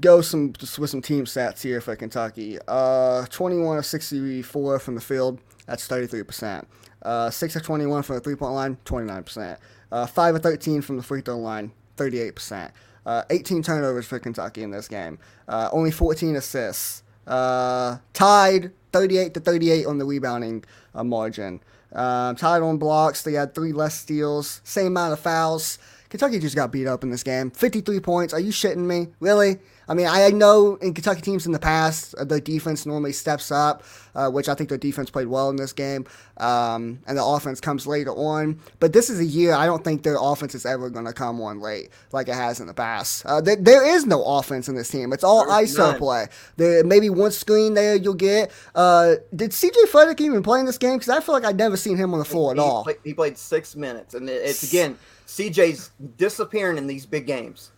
go some with some team stats here for Kentucky. Uh, 21 of 64 from the field. That's 33 percent. Uh, six of 21 from the three point line. 29 percent. Uh, five of 13 from the free throw line. 38 percent. Uh, 18 turnovers for Kentucky in this game. Uh, only 14 assists. Uh, tied 38 to 38 on the rebounding uh, margin. Um, tied on blocks. They had three less steals. Same amount of fouls. Kentucky just got beat up in this game. 53 points. Are you shitting me? Really? I mean, I know in Kentucky teams in the past, the defense normally steps up, uh, which I think their defense played well in this game, um, and the offense comes later on. But this is a year I don't think their offense is ever going to come on late like it has in the past. Uh, there, there is no offense in this team. It's all There's ISO none. play. There maybe one screen there you'll get. Uh, did CJ Fredrick even play in this game? Because I feel like I'd never seen him on the floor at he, all. Played, he played six minutes, and it's again CJ's disappearing in these big games.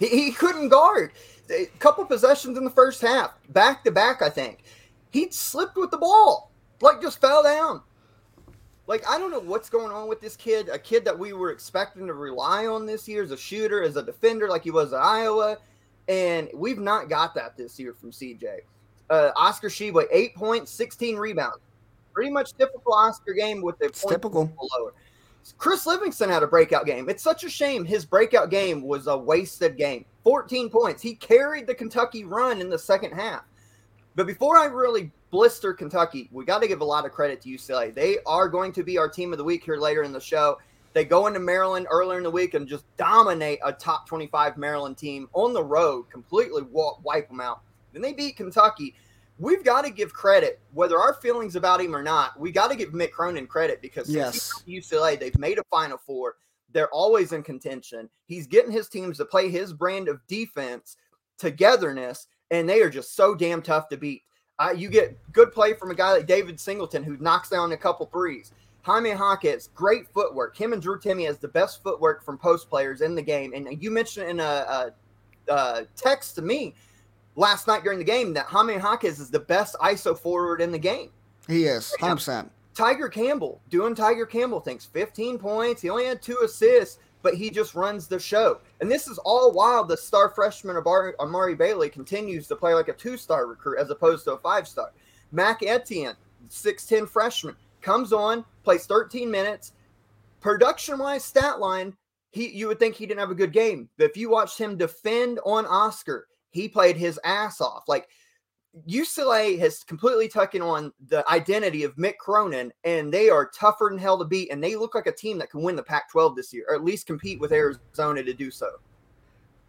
He, he couldn't guard. A couple possessions in the first half, back to back. I think he slipped with the ball, like just fell down. Like I don't know what's going on with this kid. A kid that we were expecting to rely on this year as a shooter, as a defender, like he was at Iowa, and we've not got that this year from CJ. Uh, Oscar Tshiebwe, eight points, sixteen rebounds. Pretty much typical Oscar game with the It's points typical. lower. Chris Livingston had a breakout game. It's such a shame his breakout game was a wasted game. 14 points. He carried the Kentucky run in the second half. But before I really blister Kentucky, we got to give a lot of credit to UCLA. They are going to be our team of the week here later in the show. They go into Maryland earlier in the week and just dominate a top 25 Maryland team on the road, completely wipe them out. Then they beat Kentucky. We've got to give credit, whether our feelings about him or not. We got to give Mick Cronin credit because Yes. he got to UCLA, they've made a Final Four. They're always in contention. He's getting his teams to play his brand of defense, togetherness, and they are just so damn tough to beat. Uh, you get good play from a guy like David Singleton who knocks down a couple threes. Jaime Hawkins, great footwork. Him and Drew Timme has the best footwork from post players in the game. And you mentioned in a, a, a text to me last night during the game that Jaime Hawkins is the best ISO forward in the game. He is 100. percent Tiger Campbell doing Tiger Campbell things. 15 points. He only had two assists, but he just runs the show. And this is all while the star freshman Amari Bailey continues to play like a two star recruit as opposed to a five star. Mac Etienne, 6'10 freshman, comes on, plays 13 minutes. Production wise, stat line, he you would think he didn't have a good game. But if you watched him defend on Oscar, he played his ass off. Like UCLA has completely taken on the identity of Mick Cronin, and they are tougher than hell to beat. And they look like a team that can win the Pac 12 this year, or at least compete with Arizona to do so.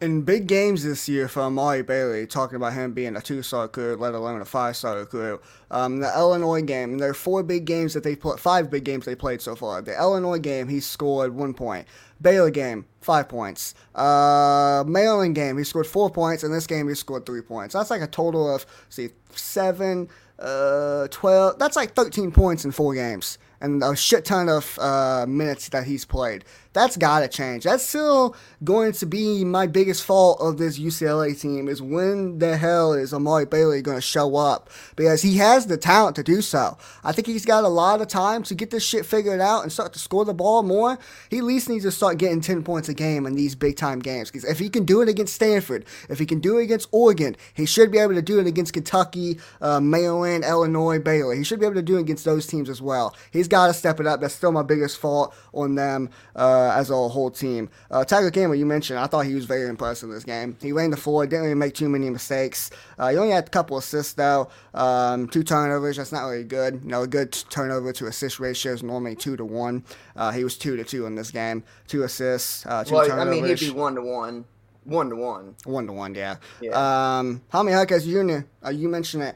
In big games this year for Amari Bailey, talking about him being a two-star recruit, let alone a five-star recruit. Um, the Illinois game, there are four big games that they played, five big games they played so far. The Illinois game, he scored one point. Baylor game, five points. Uh, Maryland game, he scored four points. In this game, he scored three points. That's like a total of, see, seven, uh, 12. That's like 13 points in four games. And a shit ton of uh, minutes that he's played. That's got to change. That's still going to be my biggest fault of this UCLA team is when the hell is Amari Bailey going to show up? Because he has the talent to do so. I think he's got a lot of time to get this shit figured out and start to score the ball more. He at least needs to start getting 10 points a game in these big time games. Because if he can do it against Stanford, if he can do it against Oregon, he should be able to do it against Kentucky, uh, Maryland, Illinois, Baylor. He should be able to do it against those teams as well. He's got to step it up. That's still my biggest fault on them uh, as a whole team. Uh, Tiger Campbell, you mentioned, I thought he was very impressive in this game. He ran the floor, didn't really make too many mistakes. Uh, he only had a couple assists though, um, two turnovers. That's not really good. You know, a good turnover to assist ratio is normally two to one. Uh, he was two to two in this game. Two assists, uh, two Well, I mean, he'd be one to one, one to one. One to one, yeah. Yeah. Um, Jaime Jaquez Jr., uh, you mentioned it.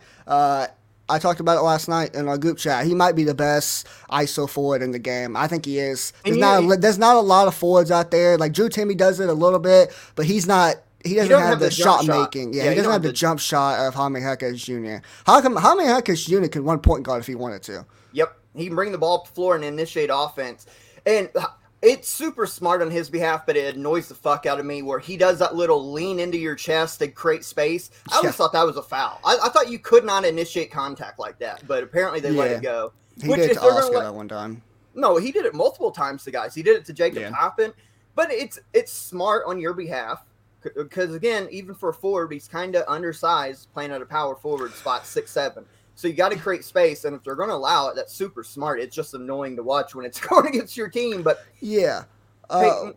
I talked about it last night in our group chat. He might be the best ISO forward in the game. I think he is. There's not a, there's not a lot of forwards out there. Like Drew Timme does it a little bit, but he's not. He doesn't have, have the, the shot, shot. making. Yeah, Yeah, he doesn't have the, the- jump shot of Jaime Jaquez Jr. How come Jaime Jaquez Jr. can one point guard if he wanted to? Yep, he can bring the ball up the floor and initiate offense, and it's super smart on his behalf. But it annoys the fuck out of me where he does that little lean into your chest to create space. I always Yeah. thought that was a foul. I, I thought you could not initiate contact like that, but apparently they let it go. He Which, did if to Oscar let- that one time. No, he did it multiple times to guys. He did it to Jacob Yeah. Toppin, but it's it's smart on your behalf because uh, again, even for a forward, he's kind of undersized, playing at a power forward spot, six seven. So you got to create space, and if they're going to allow it, that's super smart. It's just annoying to watch when it's going against your team. But yeah, uh,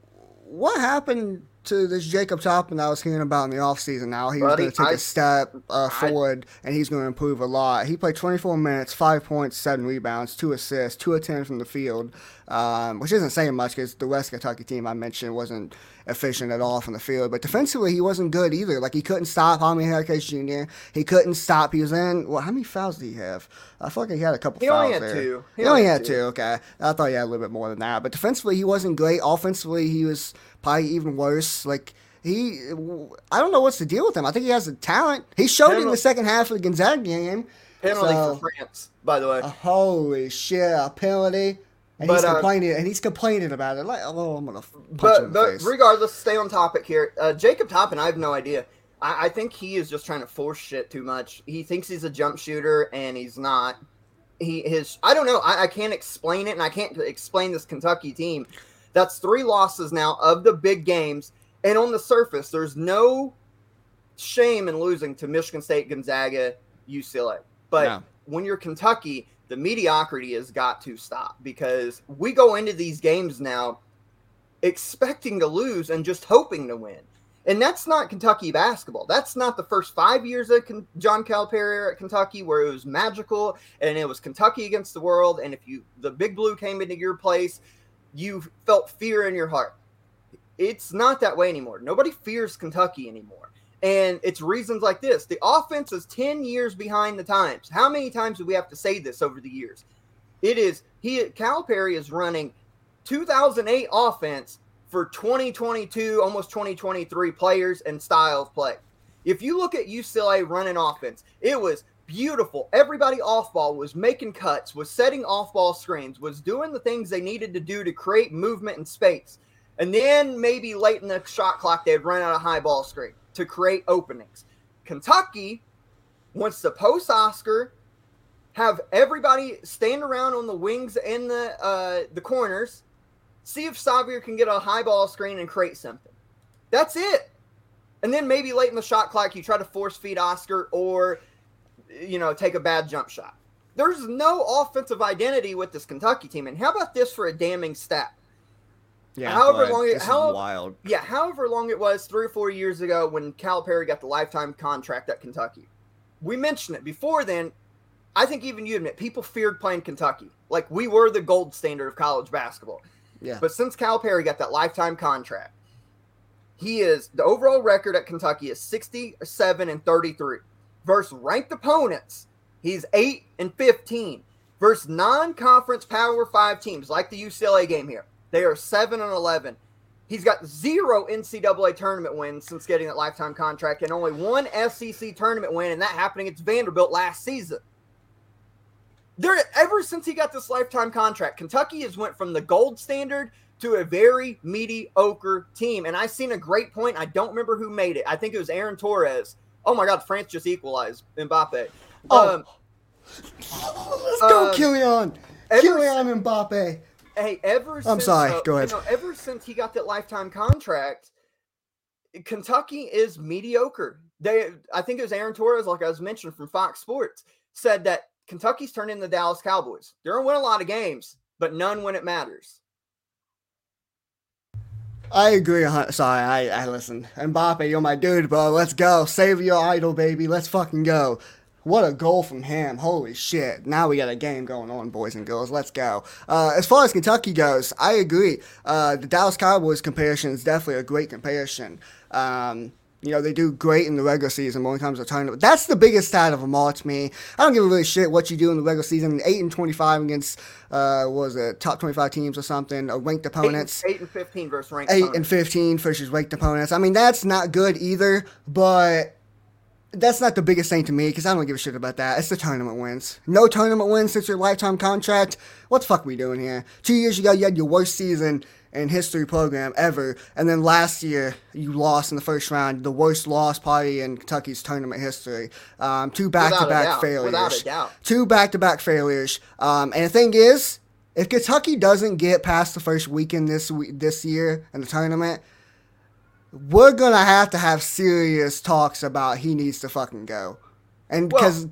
what happened to this Jacob Toppin I was hearing about in the offseason now. He was going to take I, a step uh, forward and he's going to improve a lot. He played 24 minutes, 5 points, 7 rebounds, 2 assists, 2 of 10 from the field, um, which isn't saying much because the West Kentucky team I mentioned wasn't efficient at all from the field. But defensively, he wasn't good either. Like, he couldn't stop Jaime Jaquez Jr., he couldn't stop. He was in, well, how many fouls did he have? I feel like he had a couple he fouls only had there. Two. He, he only had two. two, okay. I thought he had a little bit more than that. But defensively, he wasn't great. Offensively, he was probably even worse. Like, he, I don't know what's the deal with him. I think he has the talent. He showed Penalty. in the second half of the Gonzaga game. Penalty so, for France, by the way. Uh, holy shit, a penalty. And but, he's uh, complaining, uh, and he's complaining about it. Like, oh, I'm gonna punch but, him in the but face. regardless, stay on topic here. Uh, Jacob Toppin, I have no idea. I, I, think he is just trying to force shit too much. He thinks he's a jump shooter, and he's not. He his I don't know. I, I can't explain it, and I can't explain this Kentucky team. That's three losses now of the big games and on the surface, there's no shame in losing to Michigan State, Gonzaga, UCLA. But no. when you're Kentucky, the mediocrity has got to stop because we go into these games now expecting to lose and just hoping to win. And that's not Kentucky basketball. That's not the first five years of John Calipari at Kentucky where it was magical and it was Kentucky against the world. And if you the big blue came into your place, you felt fear in your heart. It's not that way anymore. Nobody fears Kentucky anymore. And it's reasons like this. The offense is 10 years behind the times. How many times do we have to say this over the years? It is he Calipari is running 2008 offense for 2022, almost 2023 players and style of play. If you look at UCLA running offense, it was beautiful. Everybody off ball was making cuts, was setting off ball screens, was doing the things they needed to do to create movement and space. And then maybe late in the shot clock, they'd run out of high ball screen to create openings. Kentucky wants to post Oscar, have everybody stand around on the wings and the uh, the corners, see if Sahvir can get a high ball screen and create something. That's it. And then maybe late in the shot clock, you try to force feed Oscar or, you know, take a bad jump shot. There's no offensive identity with this Kentucky team. And how about this for a damning stat? Yeah, however long it, how, wild. Yeah, however long it was, three or four years ago when Calipari got the lifetime contract at Kentucky. We mentioned it before then. I think even you admit people feared playing Kentucky. Like we were the gold standard of college basketball. Yeah. But since Calipari got that lifetime contract, he is the overall record at Kentucky is 67 and 33. Versus ranked opponents, he's 8 and 15. Versus non-conference Power 5 teams like the UCLA game here. They are 7 and 11. He's got zero NCAA tournament wins since getting that lifetime contract and only one SEC tournament win, and that happened against Vanderbilt last season. There, ever since he got this lifetime contract, Kentucky has went from the gold standard to a very mediocre team. And I seen a great point. I don't remember who made it. I think it was Aaron Torres. Oh my God, France just equalized Mbappe. Oh, um, let's go, uh, Kylian. Kylian Mbappe. Hey, ever I'm sorry. Uh, Go ahead. You know, ever since he got that lifetime contract, Kentucky is mediocre. They, I think it was Aaron Torres, like I was mentioned from Fox Sports, said that Kentucky's turned in the Dallas Cowboys. They're gonna win a lot of games, but none when it matters. I agree. Sorry, I, I listen. Mbappe, you're my dude, bro. Let's go. Save your idol, baby. Let's fucking go. What a goal from him. Holy shit. Now we got a game going on, boys and girls. Let's go. Uh, as far as Kentucky goes, I agree. Uh, the Dallas Cowboys comparison is definitely a great comparison. Um, you know, they do great in the regular season, when it comes to tournament, that's the biggest stat of them all to me. I don't give a really shit what you do in the regular season. 8 and 25 against, uh, was it, top 25 teams or something, or ranked opponents. 8, 8 and 15 versus ranked 8 opponents. and 15 versus ranked opponents. I mean, that's not good either, but that's not the biggest thing to me because I don't give a shit about that. It's the tournament wins. No tournament wins since your lifetime contract. What the fuck are we doing here? Two years ago, you had your worst season in history program ever, and then last year you lost in the first round, the worst loss party in Kentucky's tournament history. Um, two back-to-back failures. Two back-to-back failures. Um, and the thing is, if Kentucky doesn't get past the first weekend this this year in the tournament, we're gonna have to have serious talks about he needs to fucking go. And Well- because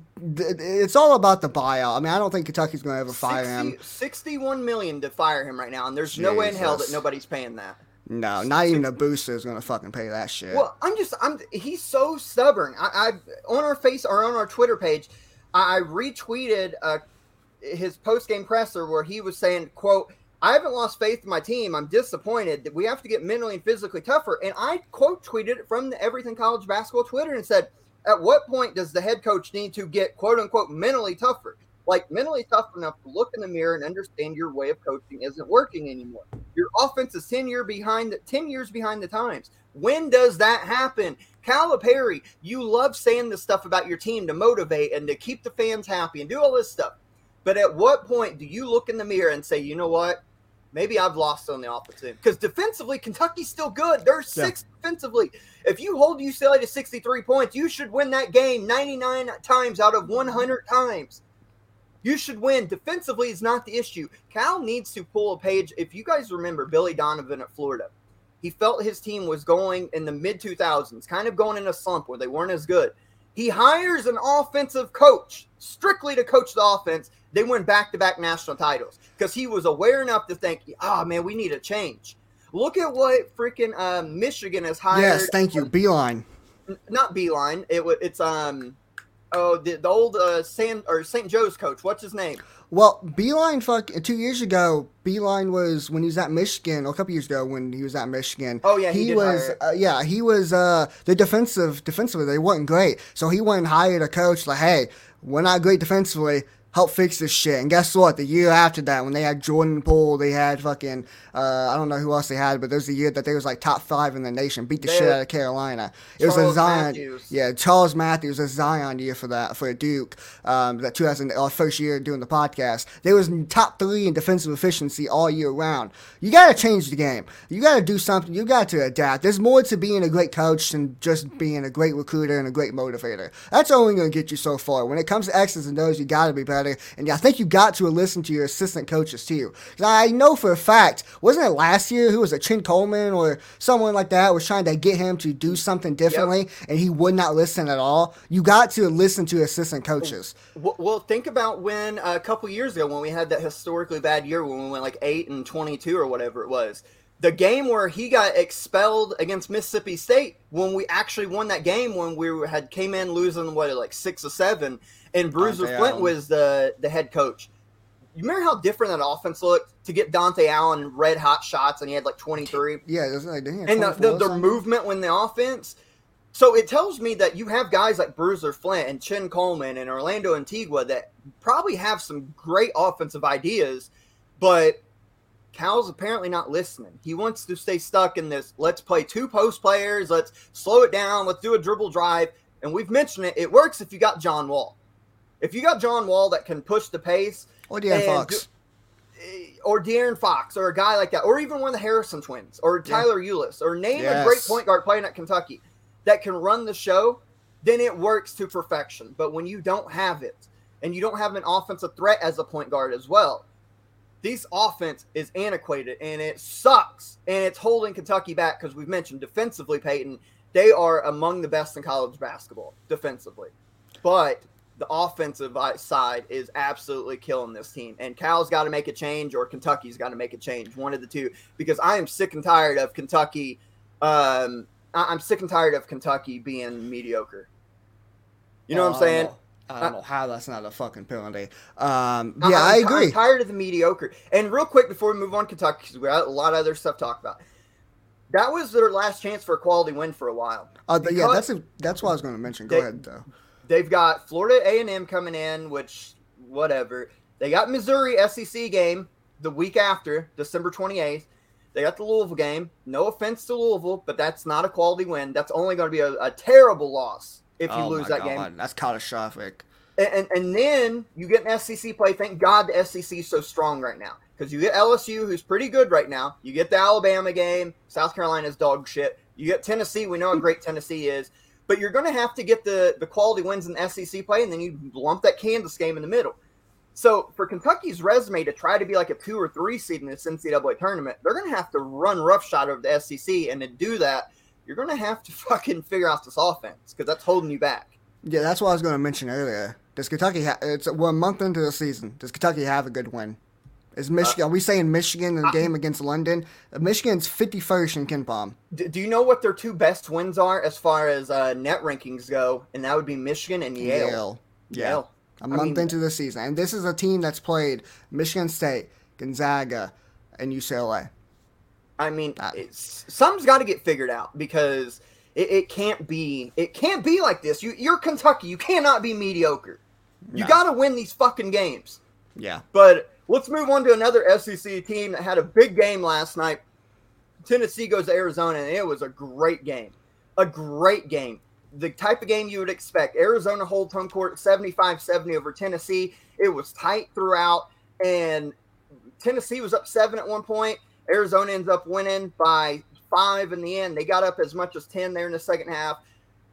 it's all about the buyout. I mean, I don't think Kentucky's going to ever fire 60 him. 61 million to fire him right now, and there's no way in hell that nobody's paying that. No, not even a booster is going to fucking pay that shit. Well, I'm just I'm he's so stubborn. I, I on our face or on our Twitter page, I, I retweeted uh, his post game presser where he was saying, "quote I haven't lost faith in my team. I'm disappointed that we have to get mentally and physically tougher." And I quote tweeted it from the Everything College Basketball Twitter and said, "At what point does the head coach need to get quote unquote mentally tougher?" Like mentally tough enough to look in the mirror and understand your way of coaching isn't working anymore. Your offense is ten year behind the ten years behind the times. When does that happen? Calipari, you love saying this stuff about your team to motivate and to keep the fans happy and do all this stuff. But at what point do you look in the mirror and say, you know what? Maybe I've lost on the offensive end. Because defensively, Kentucky's still good. They're six defensively. If you hold UCLA to 63 points, you should win that game 99 times out of 100 times. You should win. Defensively is not the issue. Cal needs to pull a page. If you guys remember Billy Donovan at Florida, he felt his team was going in the mid 2000s, kind of going in a slump where they weren't as good. He hires an offensive coach strictly to coach the offense. They win back to back national titles because he was aware enough to think, ah, man, we need a change. Look at what freaking um, Michigan has hired. yes, thank you, Beilein. Not Beilein. It it's um oh the, the old uh San or St. Joe's coach. What's his name? Well, Beilein, fuck, two years ago, Beilein was when he was at Michigan, or a couple years ago when he was at Michigan. Oh, yeah, he did was, uh, yeah, he was uh, the defensive defensively. They weren't great, so he went and hired a coach. Like, hey, we're not great defensively. Help fix this shit. And guess what? The year after that, when they had Jordan Poole, they had fucking uh, I don't know who else they had, but there was the year that they was like top five in the nation, beat the They shit out of Carolina. It was a Zion, Matthews. yeah, Charles Matthews, a Zion year for that for Duke. Um, that 2000 our first year doing the podcast, they was in top three in defensive efficiency all year round. You got to change the game. You got to do something. You got to adapt. There's more to being a great coach than just being a great recruiter and a great motivator. That's only going to get you so far. When it comes to X's and O's, you got to be better. And I think you got to listen to your assistant coaches too. I know for a fact, wasn't it last year who was a Chin Coleman or someone like that was trying to get him to do something differently, and he would not listen at all. You got to listen to assistant coaches. Well, well, think about when uh, a couple years ago when we had that historically bad year when we went like eight and twenty-two or whatever it was. The game where he got expelled against Mississippi State when we actually won that game when we had came in losing what like six or seven, and Bruiser Dante Flint Allen. was the the head coach. You remember how different that offense looked to get Dontaie Allen red hot shots and he had like twenty-three Yeah, it was like, didn't and the, the movement when the offense. So it tells me that you have guys like Bruiser Flint and Chin Coleman and Orlando Antigua that probably have some great offensive ideas, but Cal's apparently not listening. He wants to stay stuck in this. Let's play two post players. Let's slow it down. Let's do a dribble drive. And we've mentioned it. It works if you got John Wall. If you got John Wall that can push the pace, Or De'Aaron Fox. or De'Aaron Fox, or a guy like that, or even one of the Harrison twins, or Tyler Ulis, or name a great point guard playing at Kentucky that can run the show, then it works to perfection. But when you don't have it, and you don't have an offensive threat as a point guard as well, this offense is antiquated and it sucks, and it's holding Kentucky back because we've mentioned defensively, Peyton, they are among the best in college basketball defensively, but the offensive side is absolutely killing this team. And Cal's got to make a change, or Kentucky's got to make a change, one of the two, because I am sick and tired of Kentucky. Um, I- I'm sick and tired of Kentucky being mediocre. You know Oh, what I'm saying? I don't know, I don't know how that's not a fucking penalty. Um, yeah, I'm, I agree. I'm tired of the mediocre. And real quick before we move on Kentucky, because we got a lot of other stuff to talk about. That was their last chance for a quality win for a while. Uh, yeah, that's a, that's what I was going to mention. Go They- ahead though. They've got Florida A&M coming in, which whatever. They got Missouri SEC game the week after, December 28th. They got the Louisville game. No offense to Louisville, but that's not a quality win. That's only going to be a, a terrible loss if you oh lose that game. That's catastrophic. And, and, and then you get an SEC play. Thank God the SEC is so strong right now because you get LSU, who's pretty good right now. You get the Alabama game. South Carolina's dog shit. You get Tennessee. We know how great Tennessee is. But you're going to have to get the, the quality wins in the SEC play, and then you lump that Kansas game in the middle. So for Kentucky's resume to try to be like a two or three seed in this NCAA tournament, they're going to have to run roughshod over the SEC, and to do that, you're going to have to fucking figure out this offense because that's holding you back. Yeah, that's what I was going to mention earlier. Does Kentucky? Ha- it's we're a month into the season. Does Kentucky have a good win? Is Michigan? Uh, are we saying Michigan in the game against London? Michigan's fifty first in KenPom. Do, do, you know what their two best wins are as far as uh, net rankings go? And that would be Michigan and Yale. Yale. Yeah. Yale. A month I mean, into the season, and this is a team that's played Michigan State, Gonzaga, and UCLA. I mean, uh, something's got to get figured out because it, it, can't be. It can't be like this. You, you're Kentucky. You cannot be mediocre. You no. got to win these fucking games. Yeah. But let's move on to another SEC team that had a big game last night. Tennessee goes to Arizona, and it was a great game. A great game. The type of game you would expect. Arizona holds home court 75 70 over Tennessee. It was tight throughout, and Tennessee was up seven at one point. Arizona ends up winning by five in the end. They got up as much as 10 there in the second half.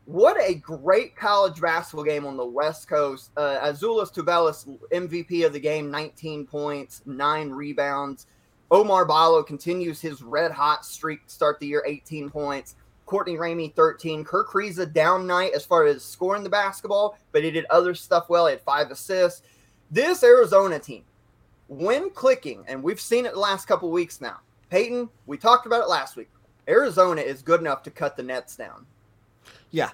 What a great college basketball game on the West Coast. Uh, Azuolas Tubelis, MVP of the game, 19 points, nine rebounds. Oumar Ballo continues his red hot streak to start the year, 18 points. Courtney Ramey, 13. Kerr Kriisa down night as far as scoring the basketball, but he did other stuff well. He had five assists. This Arizona team, when clicking, and we've seen it the last couple weeks now. Peyton, we talked about it last week. Arizona is good enough to cut the nets down. Yeah.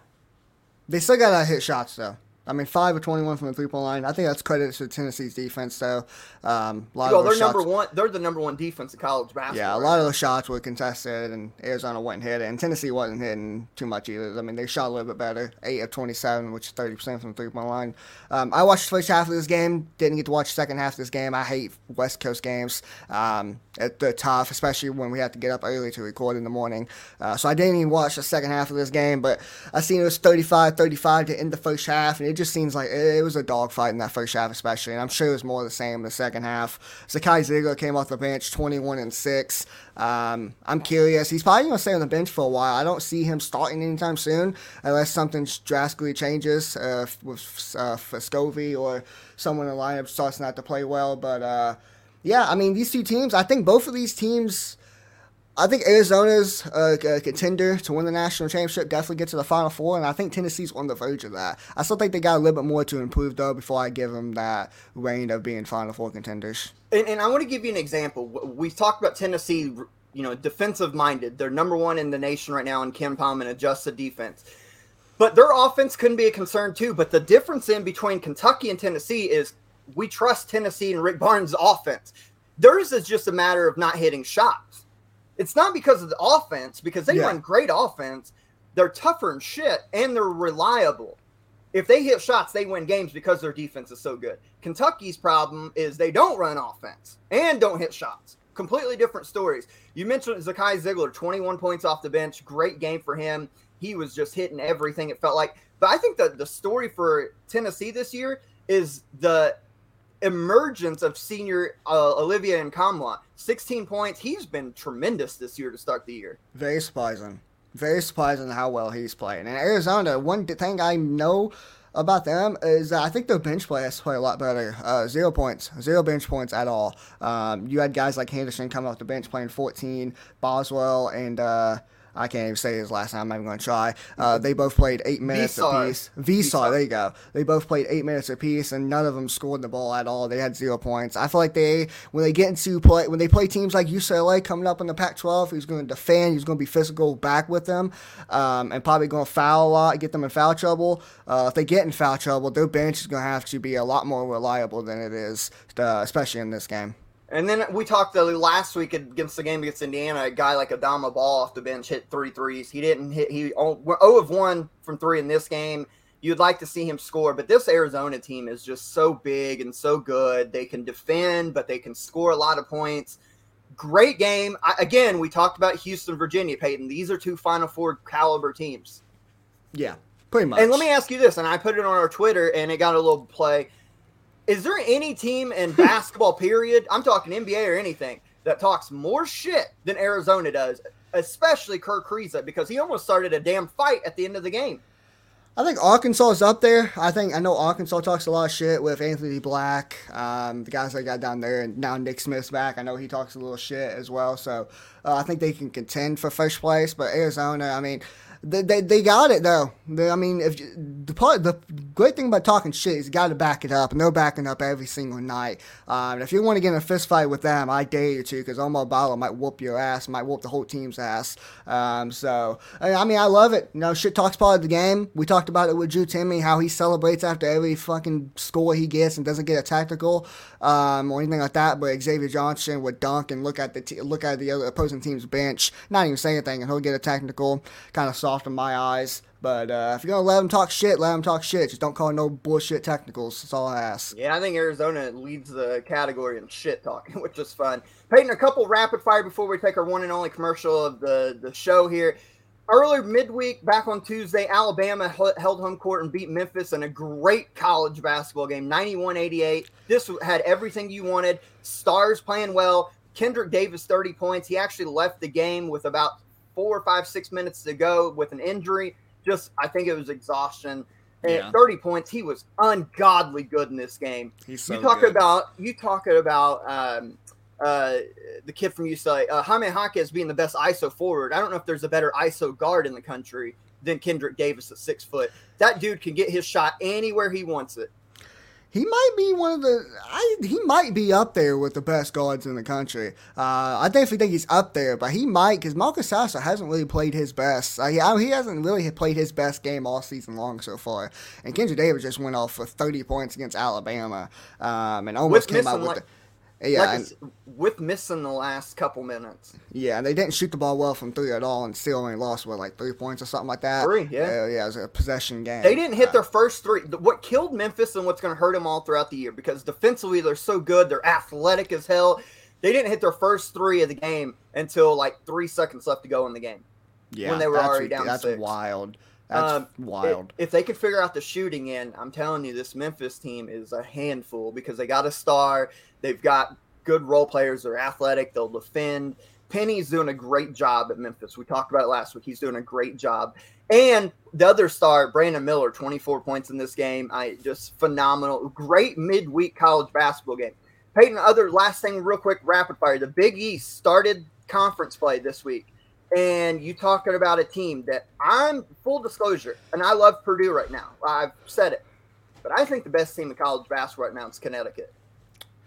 They still got to hit shots, though. I mean, five of twenty-one from the three-point line. I think that's credit to Tennessee's defense, though. Um, a lot well, of they're shots, number one. They're the number one defense in college basketball. Yeah, a lot right of those shots were contested, and Arizona went and hit it, and Tennessee wasn't hitting too much either. I mean, they shot a little bit better, eight of twenty-seven, which is thirty percent from the three-point line. Um, I watched the first half of this game. Didn't get to watch the second half of this game. I hate West Coast games. Um, they're tough, especially when we have to get up early to record in the morning. Uh, so I didn't even watch the second half of this game, but I seen it was 35-35 to end the first half, and it just seems like it was a dogfight in that first half, especially. And I'm sure it was more the same in the second half. Zakai Zeigler came off the bench, 21 and six. Um, I'm curious. He's probably going to stay on the bench for a while. I don't see him starting anytime soon, unless something drastically changes uh, with uh, or someone in the lineup starts not to play well. But uh, yeah, I mean, these two teams. I think both of these teams I think Arizona's a, a, contender to win the national championship, definitely get to the Final Four, and I think Tennessee's on the verge of that. I still think they got a little bit more to improve, though, before I give them that reign of being Final Four contenders. And, and I want to give you an example. We've talked about Tennessee, you know, defensive minded. They're number one in the nation right now in KenPom and adjusted defense. But their offense couldn't be a concern, too. But the difference in between Kentucky and Tennessee is we trust Tennessee and Rick Barnes' offense. Theirs is just a matter of not hitting shots. It's not because of the offense, because they yeah. run great offense. They're tougher and shit, and they're reliable. If they hit shots, they win games because their defense is so good. Kentucky's problem is they don't run offense and don't hit shots. Completely different stories. You mentioned Zakai Zeigler, 21 points off the bench. Great game for him. He was just hitting everything, it felt like. But I think that the story for Tennessee this year is the emergence of senior uh, and Nkamhoua. 16 points. He's been tremendous this year to start the year. Very surprising. Very surprising how well he's playing. And Arizona, one thing I know about them is I think their bench play has to play a lot better. Uh, zero points, zero bench points at all. Um, you had guys like Henderson coming off the bench playing 14, Boswell and uh, I can't even say his last name. I'm not even going to try. Uh, they both played eight minutes apiece. Visar, there you go. They both played eight minutes apiece, and none of them scored the ball at all. They had zero points. I feel like they, when they get into play, when they play teams like UCLA coming up in the Pac-12, he's going to defend. He's going to be physical back with them, um, and probably going to foul a lot, get them in foul trouble. Uh, if they get in foul trouble, their bench is going to have to be a lot more reliable than it is, uh, especially in this game. And then we talked the last week against the game against Indiana. A guy like Adama Bal off the bench hit three threes. He didn't hit. He oh, 0 of one from three in this game. You'd like to see him score, but this Arizona team is just so big and so good. They can defend, but they can score a lot of points. Great game. I, again, we talked about Houston, Virginia, Peyton. These are two Final Four caliber teams. Yeah, pretty much. And let me ask you this, and I put it on our Twitter, and it got a little play is there any team in basketball, period? I'm talking NBA or anything that talks more shit than Arizona does, especially Kerr Kriisa, because he almost started a damn fight at the end of the game. I think Arkansas is up there. I think I know Arkansas talks a lot of shit with Anthony Black, um, the guys that got down there, and now Nick Smith's back. I know he talks a little shit as well. So uh, I think they can contend for first place. But Arizona, I mean, they, they, got it though. They, I mean, if the part the great thing about talking shit is you got to back it up, and they're backing up every single night. Um, if you want to get in a fist fight with them, I dare you to, because Oumar Ballo might whoop your ass, might whoop the whole team's ass. Um, so I mean, I love it. You know, shit talks part of the game. We talked about it with Drew Timme, how he celebrates after every fucking score he gets and doesn't get a tactical um, or anything like that. But Xavier Johnson would dunk and look at the t- look at the other opposing team's bench, not even say anything, and he'll get a technical, kind of soft in my eyes. But uh, if you're gonna let them talk shit, let them talk shit. Just don't call no bullshit technicals. That's all I ask. Yeah, I think Arizona leads the category in shit talking, which is fun. Peyton, a couple rapid fire before we take our one and only commercial of the the show here. Earlier midweek, back on Tuesday, Alabama held home court and beat Memphis in a great college basketball game, 91 88. This had everything you wanted. Stars playing well. Kendrick Davis, 30 points. He actually left the game with about four or five, six minutes to go with an injury. Just, I think it was exhaustion. And yeah. 30 points, he was ungodly good in this game. He's so you talk good. about you talk about um, uh, the kid from UCLA, uh, Jaime Jaquez being the best ISO forward. I don't know if there's a better ISO guard in the country than Kendrick Davis at six foot. That dude can get his shot anywhere he wants it. He might be one of the. I, he might be up there with the best guards in the country. Uh, I definitely think he's up there, but he might because Marcus Sasser hasn't really played his best. Uh, he, he hasn't really played his best game all season long so far. And Kendrick Davis just went off for 30 points against Alabama um, and almost with came out with. Like- the, yeah, like and, with missing the last couple minutes. Yeah, and they didn't shoot the ball well from three at all, and still only lost what like three points or something like that. Three, yeah, uh, yeah, it was a possession game. They didn't hit uh, their first three. What killed Memphis and what's going to hurt them all throughout the year because defensively they're so good, they're athletic as hell. They didn't hit their first three of the game until like three seconds left to go in the game. Yeah, when they were already down that's six. wild. That's um, wild. If, if, they could figure out the shooting in, I'm telling you, this Memphis team is a handful because they got a star. They've got good role players. They're athletic. They'll defend. Penny's doing a great job at Memphis. We talked about it last week. He's doing a great job. And the other star, Brandon Miller, 24 points in this game. I just phenomenal. Great midweek college basketball game. Peyton, other last thing, real quick, rapid fire. The Big East started conference play this week. And you talking about a team that I'm full disclosure, and I love Purdue right now. I've said it. But I think the best team in college basketball right now is Connecticut.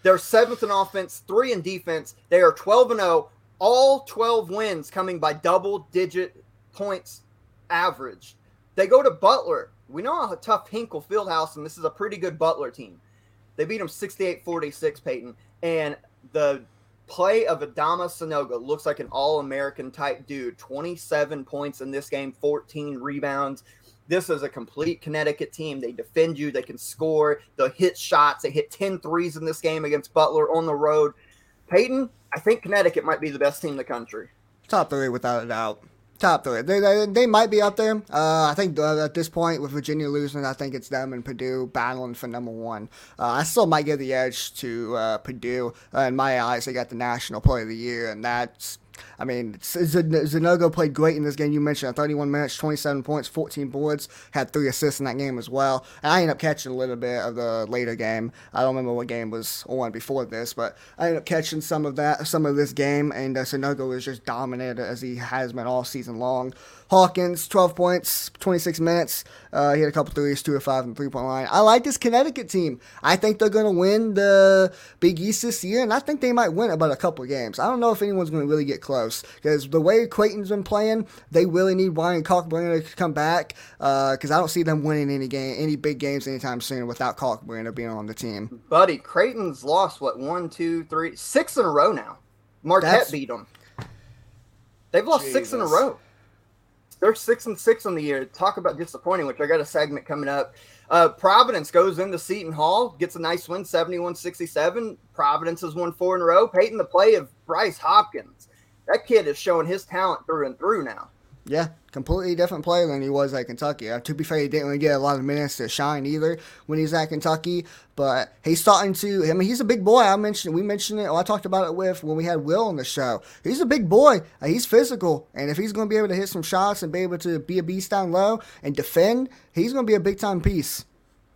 They're seventh in offense, three in defense. They are 12 and 0. All 12 wins coming by double digit points average. They go to Butler. We know how tough Hinkle Fieldhouse, and this is a pretty good Butler team. They beat them 68 46, Peyton. And the play of Adama Sanogo looks like an all American type dude. 27 points in this game, 14 rebounds. This is a complete Connecticut team. They defend you, they can score, they'll hit shots. They hit 10 threes in this game against Butler on the road. Peyton, I think Connecticut might be the best team in the country. Top three, without a doubt. Top three. They, they, they might be up there. Uh, I think uh, at this point, with Virginia losing, I think it's them and Purdue battling for number one. Uh, I still might give the edge to uh, Purdue. Uh, in my eyes, they got the National Player of the Year, and that's I mean, Sanogo played great in this game. You mentioned 31 minutes, 27 points, 14 boards, had three assists in that game as well. And I ended up catching a little bit of the later game. I don't remember what game was on before this, but I ended up catching some of that, some of this game. And uh, Sanogo was just dominant as he has been all season long. Hawkins, 12 points, 26 minutes. Uh, he had a couple threes, two or five in the three point line. I like this Connecticut team. I think they're going to win the Big East this year, and I think they might win about a couple games. I don't know if anyone's going to really get close because the way Creighton's been playing, they really need Ryan Kalkbrenner to come back because uh, I don't see them winning any game, any big games anytime soon without Kalkbrenner being on the team. Buddy, Creighton's lost what one, two, three, six in a row now. Marquette That's, beat them. They've lost Jesus. six in a row they're six and six on the year. Talk about disappointing, which I got a segment coming up. Uh, Providence goes into Seton Hall, gets a nice win, 71 67. Providence has won four in a row. Peyton, the play of Bryce Hopkins. That kid is showing his talent through and through now. Yeah, completely different player than he was at Kentucky. Uh, to be fair, he didn't really get a lot of minutes to shine either when he's at Kentucky. But he's starting to. I mean, he's a big boy. I mentioned we mentioned it. Oh, I talked about it with when we had Will on the show. He's a big boy. Uh, he's physical, and if he's going to be able to hit some shots and be able to be a beast down low and defend, he's going to be a big time piece.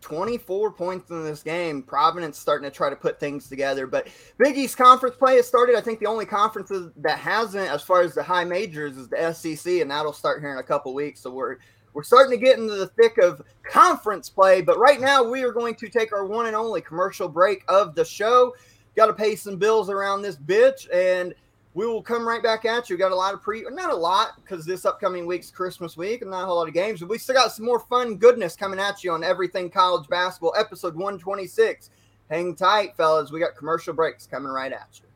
24 points in this game. Providence starting to try to put things together. But Big East Conference play has started. I think the only conference that hasn't, as far as the high majors, is the SEC, and that'll start here in a couple weeks. So we're we're starting to get into the thick of conference play. But right now, we are going to take our one and only commercial break of the show. Got to pay some bills around this bitch, and – we will come right back at you. Got a lot of pre, not a lot, because this upcoming week's Christmas week and not a whole lot of games, but we still got some more fun goodness coming at you on Everything College Basketball, episode 126. Hang tight, fellas. We got commercial breaks coming right at you.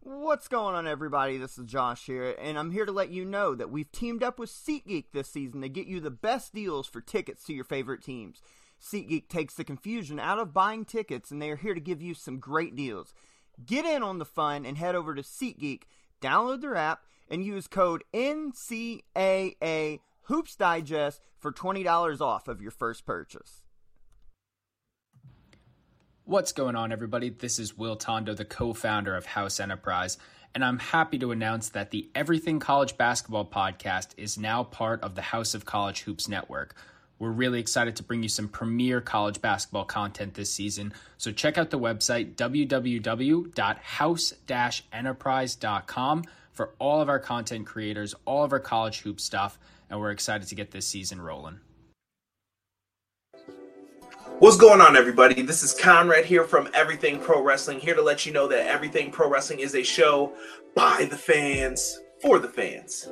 What's going on, everybody? This is Josh here, and I'm here to let you know that we've teamed up with SeatGeek this season to get you the best deals for tickets to your favorite teams. SeatGeek takes the confusion out of buying tickets, and they are here to give you some great deals. Get in on the fun and head over to SeatGeek, download their app, and use code NCAA Hoops Digest for $20 off of your first purchase. What's going on, everybody? This is Will Tondo, the co founder of House Enterprise, and I'm happy to announce that the Everything College Basketball podcast is now part of the House of College Hoops Network. We're really excited to bring you some premier college basketball content this season. So check out the website www.house-enterprise.com for all of our content creators, all of our college hoop stuff, and we're excited to get this season rolling. What's going on, everybody? This is Conrad here from Everything Pro Wrestling, here to let you know that Everything Pro Wrestling is a show by the fans for the fans.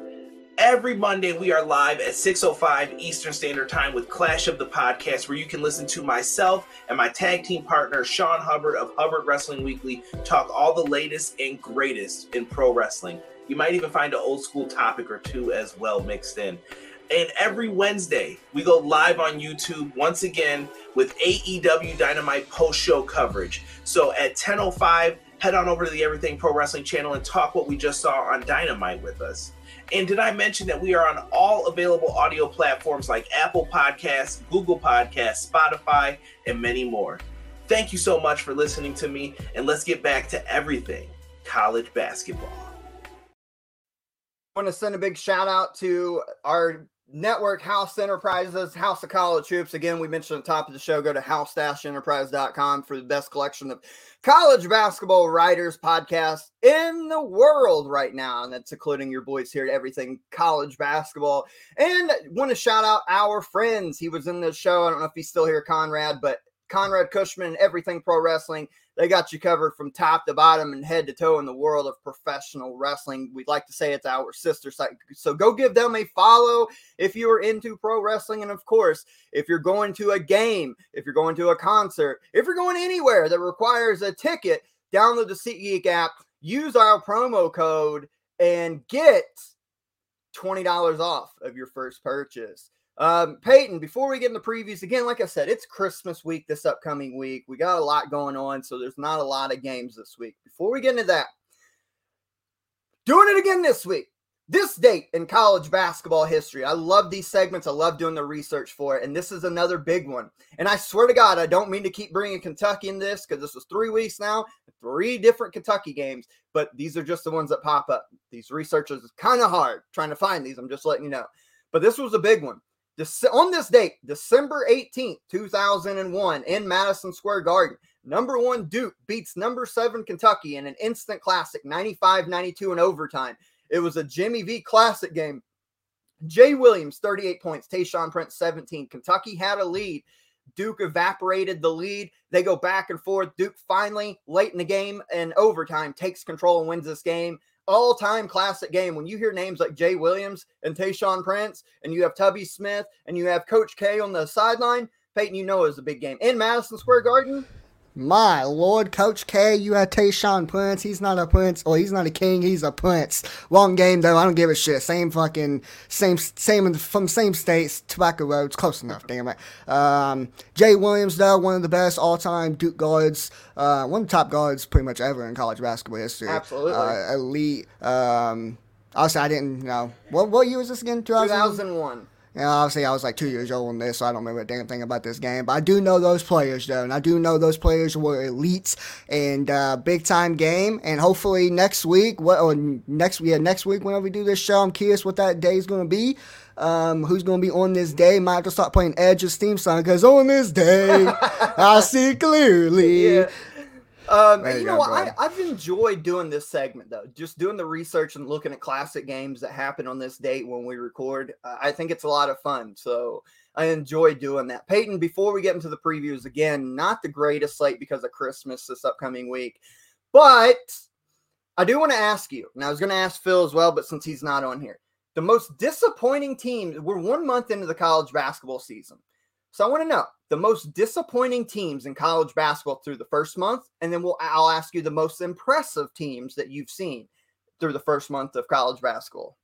Every Monday, we are live at 6.05 Eastern Standard Time with Clash of the Podcast, where you can listen to myself and my tag team partner, Sean Hubbard of Hubbard Wrestling Weekly, talk all the latest and greatest in pro wrestling. You might even find an old school topic or two as well mixed in. And every Wednesday, we go live on YouTube once again with AEW Dynamite post show coverage. So at 10.05, head on over to the Everything Pro Wrestling channel and talk what we just saw on Dynamite with us. And did I mention that we are on all available audio platforms like Apple Podcasts, Google Podcasts, Spotify, and many more? Thank you so much for listening to me, and let's get back to everything college basketball. I want to send a big shout out to our network house enterprises house of college hoops. Again we mentioned at the top of the show go to house-enterprise.com for the best collection of college basketball writers podcast in the world right now. And that's including your boys here at everything college basketball. And want to shout out our friends. He was in the show. I don't know if he's still here conrad but conrad cushman and everything pro wrestling they got you covered from top to bottom and head to toe in the world of professional wrestling. We'd like to say it's our sister site. So go give them a follow if you are into pro wrestling. And of course, if you're going to a game, if you're going to a concert, if you're going anywhere that requires a ticket, download the SeatGeek app, use our promo code, and get $20 off of your first purchase. Um, Peyton, before we get into previews, again, like I said, it's Christmas week this upcoming week. We got a lot going on, so there's not a lot of games this week. Before we get into that, doing it again this week. This date in college basketball history. I love these segments. I love doing the research for it. And this is another big one. And I swear to God, I don't mean to keep bringing Kentucky in this because this was three weeks now, three different Kentucky games, but these are just the ones that pop up. These researchers is kind of hard trying to find these. I'm just letting you know. But this was a big one on this date, December 18th, 2001, in Madison Square Garden, number one Duke beats number seven Kentucky in an instant classic, 95 92 in overtime. It was a Jimmy V classic game. Jay Williams, 38 points. Tayshaun Prince, 17. Kentucky had a lead. Duke evaporated the lead. They go back and forth. Duke finally, late in the game and overtime, takes control and wins this game all-time classic game. When you hear names like Jay Williams and Tayshaun Prince, and you have Tubby Smith, and you have Coach K on the sideline, Peyton, you know it was a big game in Madison Square Garden. My lord, Coach K, you had Tayshaun Prince. He's not a prince, or he's not a king. He's a prince. Wrong game though. I don't give a shit. Same fucking same same from same states. Tobacco Roads, close enough. Damn it. Um, Jay Williams though, one of the best all-time Duke guards. Uh, one of the top guards pretty much ever in college basketball history. Absolutely. Uh, elite. Um, also, I didn't know what what year was this again? 2001. You know, obviously, I was like two years old on this, so I don't remember a damn thing about this game. But I do know those players, though, and I do know those players were elites and uh, big time game. And hopefully next week, what or next yeah next week whenever we do this show, I'm curious what that day is going to be. Um, who's going to be on this day? Might have to start playing Edge's theme song because on this day I see clearly. Yeah. Um, you know what? I, I've enjoyed doing this segment though, just doing the research and looking at classic games that happen on this date when we record. Uh, I think it's a lot of fun, so I enjoy doing that. Peyton, before we get into the previews again, not the greatest slate because of Christmas this upcoming week, but I do want to ask you. And I was going to ask Phil as well, but since he's not on here, the most disappointing team. We're one month into the college basketball season. So I want to know the most disappointing teams in college basketball through the first month, and then we'll I'll ask you the most impressive teams that you've seen through the first month of college basketball.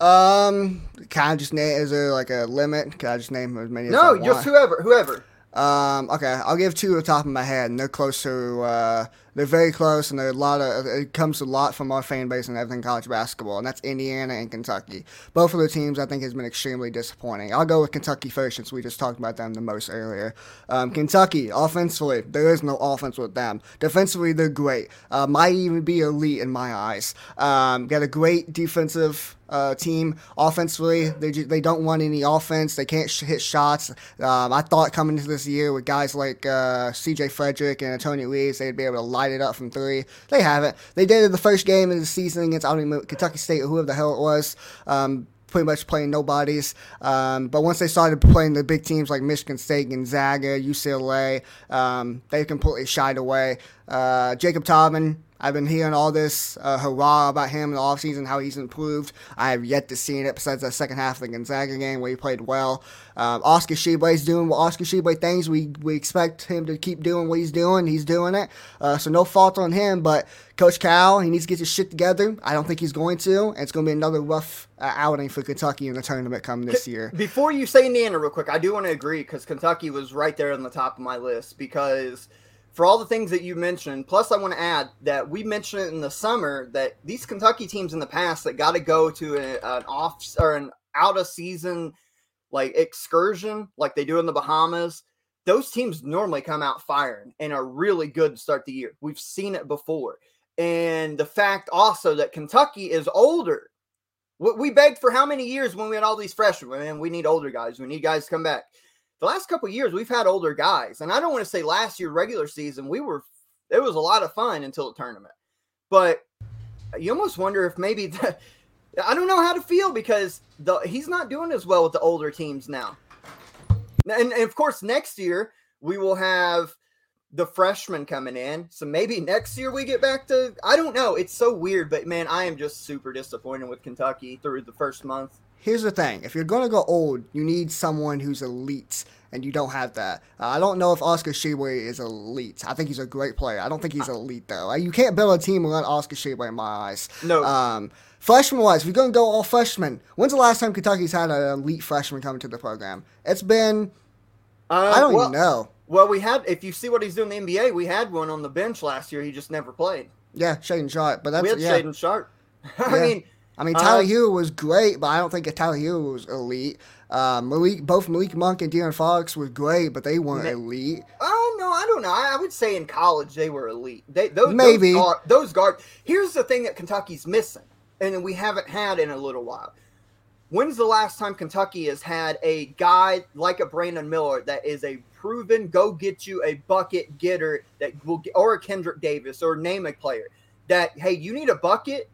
Um, can I just name? Is there like a limit? Can I just name as many? as No, I just whoever, whoever. Um, okay, I'll give two at the top of my head, and they're close to, uh, they're very close, and a lot of, it comes a lot from our fan base and everything college basketball, and that's Indiana and Kentucky. Both of the teams I think has been extremely disappointing. I'll go with Kentucky first since we just talked about them the most earlier. Um, Kentucky, offensively, there is no offense with them. Defensively, they're great. Uh, might even be elite in my eyes. Um, got a great defensive uh, team. Offensively, they ju- they don't want any offense. They can't sh- hit shots. Um, I thought coming into this year with guys like uh, C.J. Fredrick and Antonio Reeves, they'd be able to light it up from three. They haven't. They did it the first game of the season against I don't even Kentucky State or whoever the hell it was. Um, pretty much playing nobodies. Um, but once they started playing the big teams like Michigan State, Gonzaga, UCLA, um, they completely shied away. Uh, Jacob Toppin, I've been hearing all this uh, hurrah about him in the offseason, how he's improved. I have yet to see it besides the second half of the Gonzaga game where he played well. Um, Oscar Tshiebwe's doing what Oscar Tshiebwe things. We we expect him to keep doing what he's doing. He's doing it. Uh, so no fault on him. But Coach Cal, he needs to get his shit together. I don't think he's going to. And it's going to be another rough uh, outing for Kentucky in the tournament coming this year. Before you say Indiana, real quick, I do want to agree because Kentucky was right there on the top of my list because for all the things that you mentioned, plus I want to add that we mentioned it in the summer that these Kentucky teams in the past that got to go to an off or an out of season like excursion like they do in the Bahamas. Those teams normally come out firing and are really good to start the year. We've seen it before. And the fact also that Kentucky is older we- we begged for how many years when we had all these freshmen? Man, we need older guys. We need guys to come back. The last couple years, we've had older guys, and I don't want to say last year regular season we were. It was a lot of fun until the tournament, but you almost wonder if maybe I don't know how to feel because the he's not doing as well with the older teams now. And, and of course, next year we will have the freshmen coming in. So maybe next year we get back to I don't know. It's so weird, but man, I am just super disappointed with Kentucky through the first month. Here's the thing: if you're gonna go old, you need someone who's elite, and you don't have that. Uh, I don't know if Oscar Tshiebwe is elite. I think he's a great player. I don't think he's elite though. Like, you can't build a team without Oscar Tshiebwe in my eyes. No. Um, freshman wise, if you're gonna go all freshmen, when's the last time Kentucky's had an elite freshman come to the program? It's been Uh, I don't well, even know. Well, we had if you see what he's doing in the NBA, we had one on the bench last year. He just never played. Yeah, Shaedon Sharpe, but that's we had yeah. Shaedon Sharpe. I Yeah. mean, I mean, Tyler Uh, was great, but I don't think Tyler Ulis was elite. Uh, Malik, both Malik Monk and De'Aaron Fox were great, but they weren't Ma- elite. Oh no, I don't know. I, I would say in college they were elite. They those Maybe. those guard, those guard. Here's the thing that Kentucky's missing, and we haven't had in a little while. When's the last time Kentucky has had a guy like a Brandon Miller that is a proven go get you a bucket getter that will get, or a Kendric Davis or name a player that hey you need a bucket,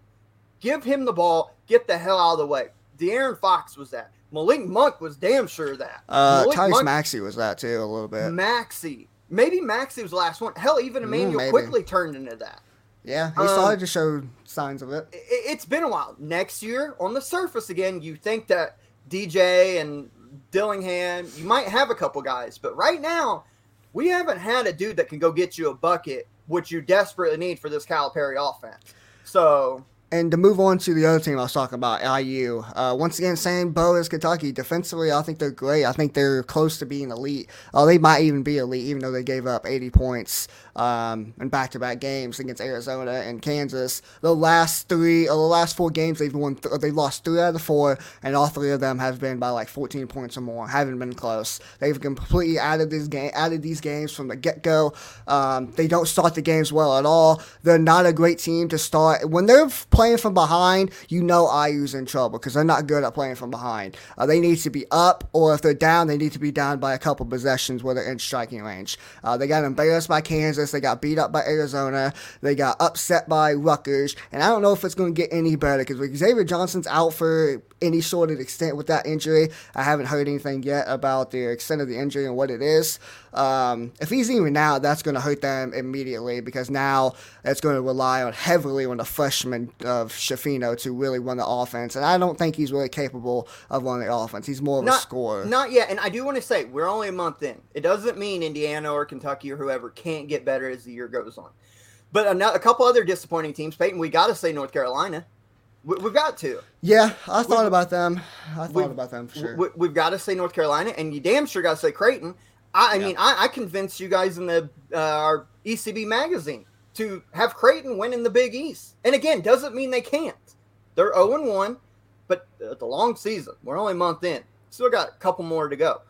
give him the ball, get the hell out of the way. De'Aaron Fox was that. Malik Monk was damn sure that. Uh, Malik Tyrese Monk- Maxey was that too a little bit. Maxey, Maybe Maxey was the last one. Hell, even Emmanuel Mm, quickly turned into that. Yeah, he Um, started to show signs of it. I- I- It's been a while. Next year, on the surface again, you think that DJ and Dillingham, you might have a couple guys, but right now, we haven't had a dude that can go get you a bucket, which you desperately need for this Calipari offense. So and to move on to the other team I was talking about, IU. Uh, once again, same boat as Kentucky. Defensively, I think they're great. I think they're close to being elite. Uh, they might even be elite, even though they gave up 80 points um, in back-to-back games against Arizona and Kansas. The last three, or uh, the last four games, they've won. Th- they lost three out of the four, and all three of them have been by like 14 points or more. Haven't been close. They've completely added this game, added these games from the get-go. Um, they don't start the games well at all. They're not a great team to start when they're playing from behind. You know IU's in trouble because they're not good at playing from behind. Uh, they need to be up, or if they're down, they need to be down by a couple possessions where they're in striking range. Uh, they got embarrassed by Kansas. Kansas. They got beat up by Arizona. They got upset by Rutgers. And I don't know if it's going to get any better because Xavier Johnson's out for any sort of extent with that injury. I haven't heard anything yet about the extent of the injury and what it is. Um, if he's even out, that's going to hurt them immediately because now it's going to rely on heavily on the freshman of Schifino to really run the offense. And I don't think he's really capable of running the offense. He's more of not, a scorer. Not yet. And I do want to say, we're only a month in. It doesn't mean Indiana or Kentucky or whoever can't get better as the year goes on. But a, a couple other disappointing teams, Peyton, we got to say North Carolina. We, have got to. Yeah, I thought we, about them. I thought about them for sure. We, have got to say North Carolina, and you damn sure got to say Creighton. I, I yeah. mean, I, I, convinced you guys in the uh, our ECB magazine to have Creighton win in the Big East. And again, doesn't mean they can't. They're 0 and 1, but it's a long season. We're only a month in. Still got a couple more to go.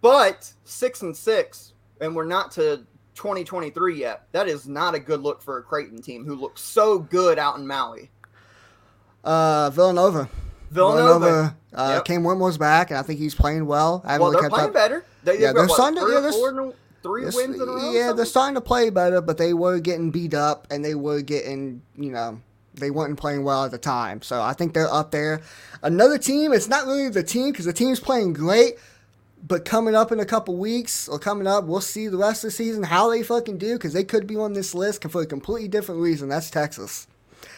But 6 and 6, and we're not to 2023 yet. That is not a good look for a Creighton team who looks so good out in Maui. Uh, Villanova. Villanova. Villanova uh, yep. Cam Whitmore's back, and I think he's playing well. I well, they're playing up. better. They, yeah, they're starting to. Yeah, they're, three wins in a row. Yeah, they're starting to play better, but they were getting beat up, and they were getting, you know, they weren't playing well at the time. So I think they're up there. Another team. It's not really the team because the team's playing great. But coming up in a couple weeks or coming up, we'll see the rest of the season how they fucking do because they could be on this list for a completely different reason. That's Texas.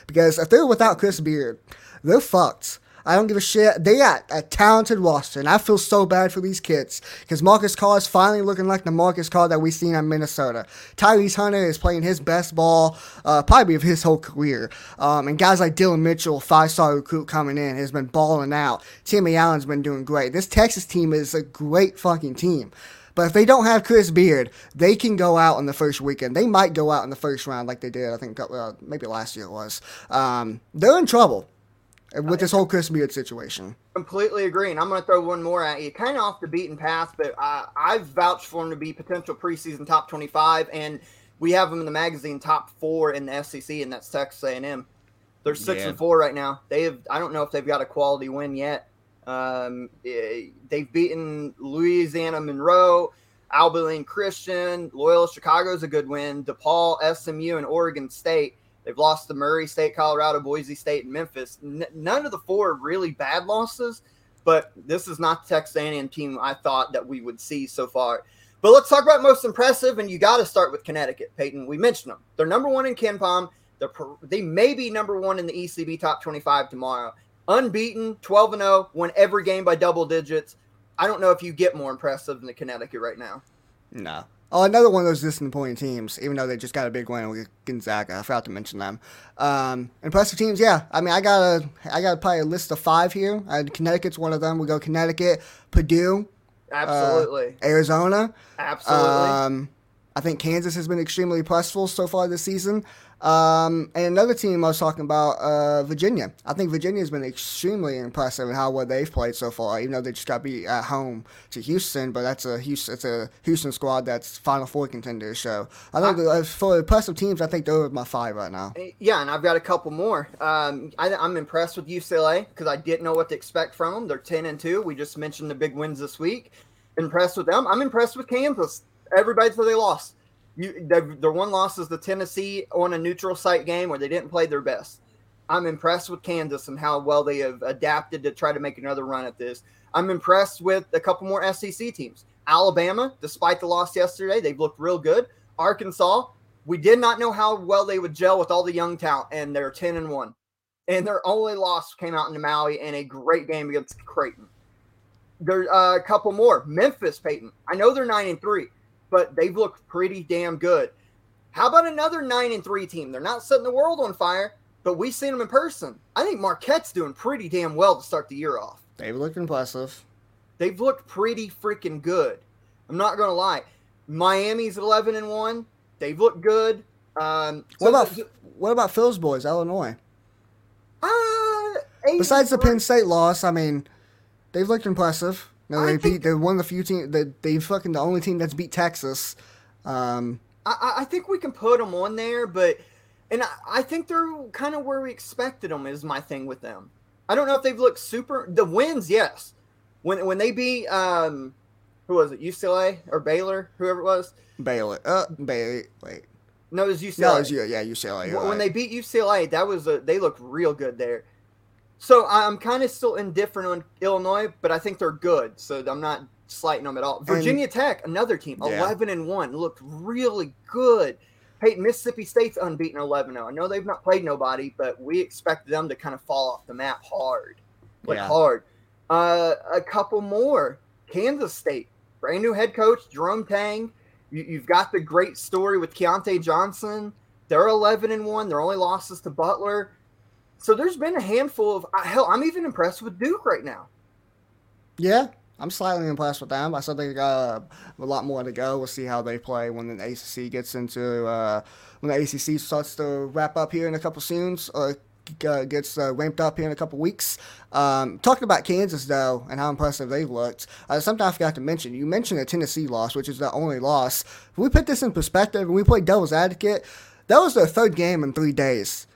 Because if they're without Chris Beard, they're fucked. I don't give a shit. They got a talented roster, and I feel so bad for these kids because Marcus Carr is finally looking like the Marcus Carr that we've seen in Minnesota. Tyrese Hunter is playing his best ball, uh, probably of his whole career. Um, and guys like Dillon Mitchell, five star recruit coming in, has been balling out. Timmy Allen's been doing great. This Texas team is a great fucking team. But if they don't have Chris Beard, they can go out in the first weekend. They might go out in the first round like they did, I think, uh, maybe last year it was. Um, they're in trouble with this whole Chris Beard situation. Completely agree. And I'm going to throw one more at you, kind of off the beaten path, but I, I've vouched for him to be potential preseason top 25, and we have him in the magazine top four in the SEC, and that's Texas A&M. They're six yeah. and four right now. They have. I don't know if they've got a quality win yet. Um, eh, they've beaten Louisiana Monroe, Abilene Christian, Loyola Chicago's a good win. DePaul, SMU, and Oregon State They've lost to Murray State, Colorado, Boise State, and Memphis. N- none of the four really bad losses, but this is not the Texas A&M team I thought that we would see so far. But let's talk about most impressive, and you got to start with Connecticut, Peyton. We mentioned them. They're number one in KenPom. They're, they may be number one in the ECB top 25 tomorrow. Unbeaten, 12 and 0, won every game by double digits. I don't know if you get more impressive than the Connecticut right now. No, Oh, another one of those disappointing teams, even though they just got a big win with Gonzaga. I forgot to mention them. Um, impressive teams, yeah. I mean, I got a, I got probably a list of five here. I, Connecticut's one of them. We go Connecticut, Purdue, absolutely, uh, Arizona, absolutely. Um, I think Kansas has been extremely impressive so far this season. Um, and another team I was talking about, uh, Virginia. I think Virginia has been extremely impressive in how well they've played so far. Even though they just got beat at home to Houston, but that's a Houston, it's a Houston squad that's Final Four contenders. So I think I, for the impressive teams, I think they're my five right now. Eh, yeah, and I've got a couple more. Um, I, am I'm impressed with UCLA because I didn't know what to expect from them. They're ten and two. We just mentioned the big wins this week. Impressed with them. I'm impressed with Kansas. Everybody said they lost you their one loss is the Tennessee on a neutral site game where they didn't play their best. I'm impressed with Kansas and how well they have adapted to try to make another run at this. I'm impressed with a couple more SEC teams. Alabama, despite the loss yesterday, they've looked real good. Arkansas, we did not know how well they would gel with all the young talent, and they're 10 and 1. And their only loss came out in the Maui in a great game against Creighton. There's uh, a couple more. Memphis, Peyton. I know they're 9 and 3 but they've looked pretty damn good. How about another nine and three team? They're not setting the world on fire, but we've seen them in person. I think Marquette's doing pretty damn well to start the year off. They've looked impressive. They've looked pretty freaking good. I'm not gonna lie. Miami's 11 and one. They've looked good. Um, what about what about Phil's boys, Illinois? Uh, Besides the Penn State loss, I mean, they've looked impressive. No, they beat. They're one of the few teams that they fucking the only team that's beat Texas. Um, I, I think we can put them on there, but and I, I think they're kind of where we expected them. Is my thing with them. I don't know if they've looked super. The wins, yes. When when they beat um, who was it? UCLA or Baylor, whoever it was. Baylor. Uh, Baylor. Wait. No, it was UCLA. No, it was, yeah, UCLA. When, right. they beat UCLA, that was a, they looked real good there. So I'm kind of still indifferent on Illinois, but I think they're good. So I'm not slighting them at all. Virginia and, Tech, another team, yeah. 11 and one, looked really good. Hey, Mississippi State's unbeaten 11 0. I know they've not played nobody, but we expect them to kind of fall off the map hard, like yeah. hard. Uh, a couple more. Kansas State, brand new head coach Jerome Tang. You, have got the great story with Keyontae Johnson. They're 11 and one. Their only losses to Butler. So there's been a handful of uh, hell. I'm even impressed with Duke right now. Yeah, I'm slightly impressed with them. I still think got a lot more to go. We'll see how they play when the ACC gets into uh, when the ACC starts to wrap up here in a couple soon or uh, gets uh, ramped up here in a couple weeks. Um, talking about Kansas though and how impressive they looked, uh, something I forgot to mention. You mentioned a Tennessee loss, which is the only loss. If we put this in perspective and we play devil's advocate, that was their third game in three days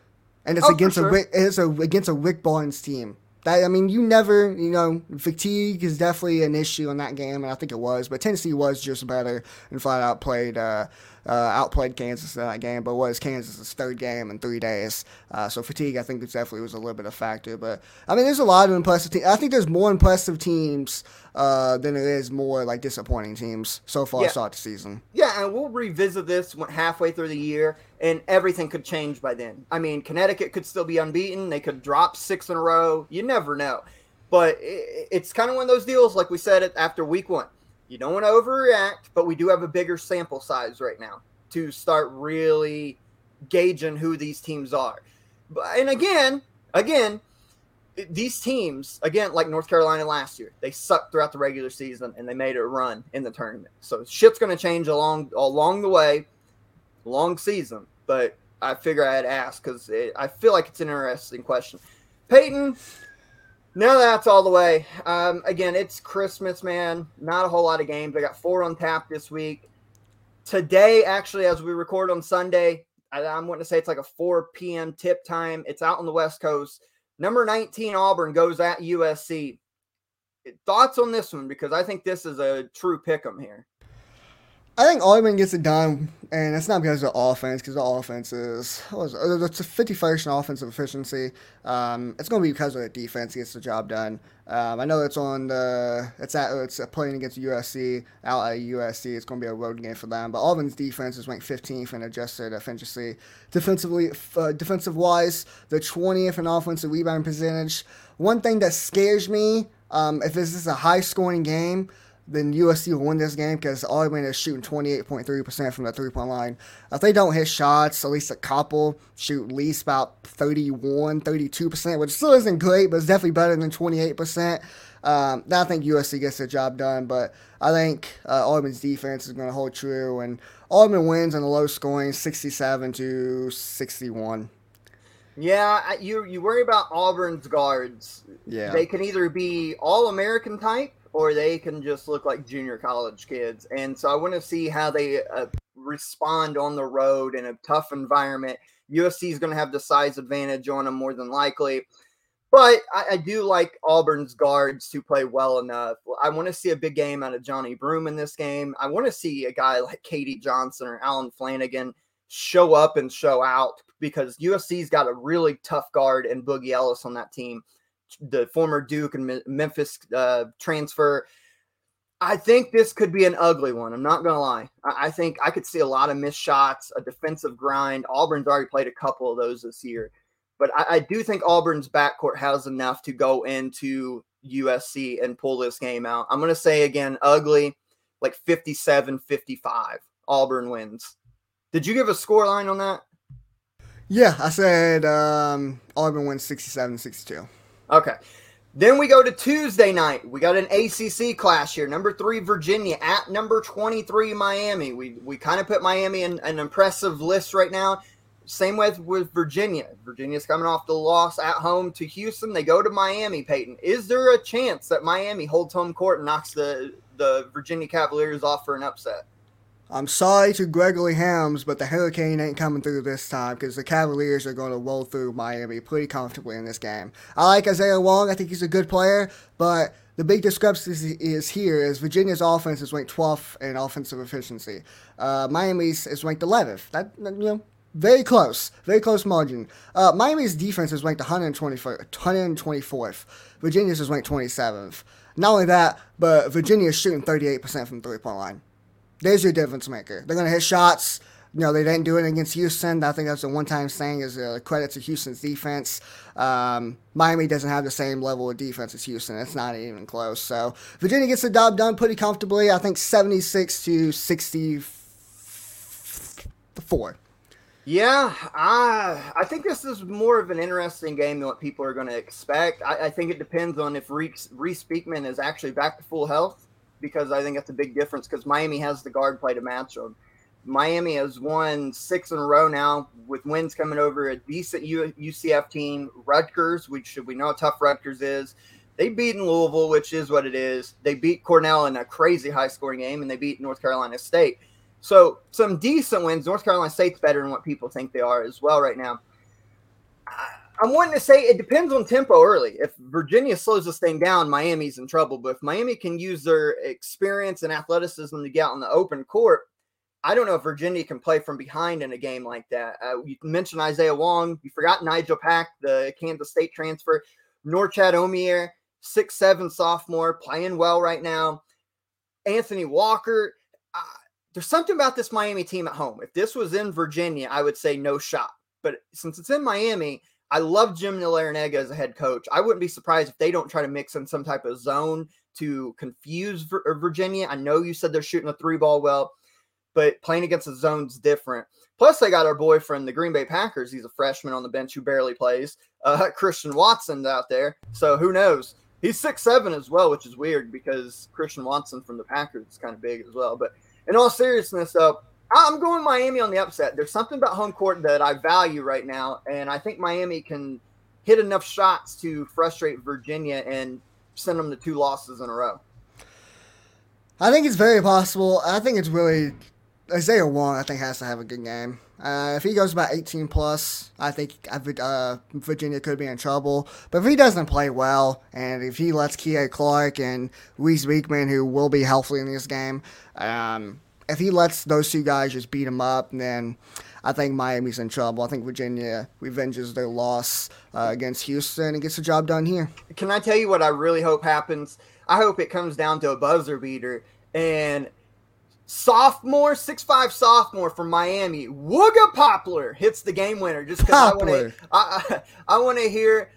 and it's oh, against sure. a it's a against a Rick Barnes team. That I mean, you never, you know, fatigue is definitely an issue in that game, and I think it was. But Tennessee was just better and flat out played uh, uh, outplayed Kansas in that game, but was Kansas's third game in three days. Uh, so fatigue, I think, definitely was a little bit of factor. But I mean, there's a lot of impressive teams. I think there's more impressive teams uh, than there is more like disappointing teams so far yeah. start the season. Yeah, and we'll revisit this halfway through the year, and everything could change by then. I mean, Connecticut could still be unbeaten. They could drop six in a row. You never know. But it's kind of one of those deals, like we said after week one. You don't want to overreact, but we do have a bigger sample size right now to start really gauging who these teams are. And again, again, these teams, again, like North Carolina last year, they sucked throughout the regular season and they made a run in the tournament. So shit's going to change along along the way, long season. But I figure I'd ask because I feel like it's an interesting question. Peyton, now that's all the way. Um, again, it's Christmas, man. Not a whole lot of games. I got four on tap this week. Today, actually, as we record on Sunday, I, am wanting to say it's like a 4 p.m. tip time. It's out on the West Coast. Number 19 Auburn goes at USC. Thoughts on this one? Because I think this is a true pick 'em here. I think Auburn gets it done, and it's not because of the offense, because the offense is was it's a 51st in offensive efficiency. Um, it's going to be because of the defense gets the job done. Um, I know it's on the it's at it's playing against USC out at USC. It's going to be a road game for them, but Auburn's defense is ranked 15th in adjusted efficiency. Defensively, uh, defensive wise, the 20th in offensive rebound percentage. One thing that scares me, um, if this is a high scoring game then USC will win this game because Auburn is shooting 28.3% from the three point line. If they don't hit shots, at least a couple, shoot at least about 31, 32%, which still isn't great, but it's definitely better than 28%. Um, I think USC gets the job done, but I think uh, Auburn's defense is going to hold true, and Auburn wins in a low scoring 67 to 61. Yeah, you you worry about Auburn's guards. Yeah, they can either be all American type or they can just look like junior college kids. And so I want to see how they uh, respond on the road in a tough environment. USC is going to have the size advantage on them more than likely. But I, I, do like Auburn's guards to play well enough. I want to see a big game out of Johni Broome in this game. I want to see a guy like K.D. Johnson or Allen Flanigan show up and show out because USC's got a really tough guard and Boogie Ellis on that team the former Duke and Memphis uh, transfer. I think this could be an ugly one. I'm not going to lie. I, I, think I could see a lot of missed shots, a defensive grind. Auburn's already played a couple of those this year. But I, I do think Auburn's backcourt has enough to go into USC and pull this game out. I'm going to say again, ugly. like 57 55. Auburn wins. Did you give a score line on that? Yeah, I said um, Auburn wins 67 62. Okay. Then we go to Tuesday night. We got an ACC clash here. Number three, Virginia at number 23, Miami. We, we kind of put Miami in an impressive list right now. Same with, with Virginia. Virginia's coming off the loss at home to Houston. They go to Miami, Peyton. Is there a chance that Miami holds home court and knocks the, the Virginia Cavaliers off for an upset? I'm sorry to Gregory Hams, but the Hurricane ain't coming through this time because the Cavaliers are going to roll through Miami pretty comfortably in this game. I like Isaiah Wong. I think he's a good player, but the big discrepancy is here is Virginia's offense is ranked 12th in offensive efficiency. Uh, Miami's is ranked 11th. That you know, very close, very close margin. Uh, Miami's defense is ranked 124th. Virginia's is ranked 27th. Not only that, but Virginia's shooting 38% from three point line. There's your difference maker. They're going to hit shots. You know, they didn't do it against Houston. I think that's a one time thing is a credit to Houston's defense. Um, Miami doesn't have the same level of defense as Houston. It's not even close. So Virginia gets the job done pretty comfortably. I think 76 to 64. Yeah, I I think this is more of an interesting game than what people are going to expect. I, I, think it depends on if Reese, Reece Beekman is actually back to full health because I think that's a big difference because Miami has the guard play to match them. Miami has won six in a row now with wins coming over a decent UCF team. Rutgers, which should we know how tough Rutgers is. They beat in Louisville, which is what it is. They beat Cornell in a crazy high scoring game, and they beat North Carolina State. So some decent wins. North Carolina State's better than what people think they are as well right now. I'm wanting to say it depends on tempo early. If Virginia slows this thing down, Miami's in trouble. But if Miami can use their experience and athleticism to get out on the open court, I don't know if Virginia can play from behind in a game like that. Uh, you mentioned Isaiah Wong. You forgot Nigel Pack, the Kansas State transfer. Norchad Omier, six seven sophomore, playing well right now. Anthony Walker. Uh, there's something about this Miami team at home. If this was in Virginia, I would say no shot. But since it's in Miami, I love Jim Larrañaga as a head coach. I wouldn't be surprised if they don't try to mix in some type of zone to confuse Virginia. I know you said they're shooting a three ball well, but playing against the zone's different. Plus, they got our boyfriend, the Green Bay Packers. He's a freshman on the bench who barely plays. Uh, Christian Watson's out there, so who knows? He's six seven as well, which is weird because Christian Watson from the Packers is kind of big as well. But in all seriousness, though, I'm going Miami on the upset. There's something about home court that I value right now, and I think Miami can hit enough shots to frustrate Virginia and send them to two losses in a row. I think it's very possible. I think it's really Isaiah Wong. I think has to have a good game. Uh, if he goes about 18 plus, I think uh, Virginia could be in trouble. But if he doesn't play well, and if he lets Kihei Clark and Reece Beekman, who will be healthy in this game, um, if he lets those two guys just beat him up, then I think Miami's in trouble. I think Virginia revenges their loss uh, against Houston and gets the job done here. Can I tell you what I really hope happens? I hope it comes down to a buzzer beater and sophomore, six five sophomore from Miami, Wooga Poplar hits the game winner. Just because I want to, I, I, I want to hear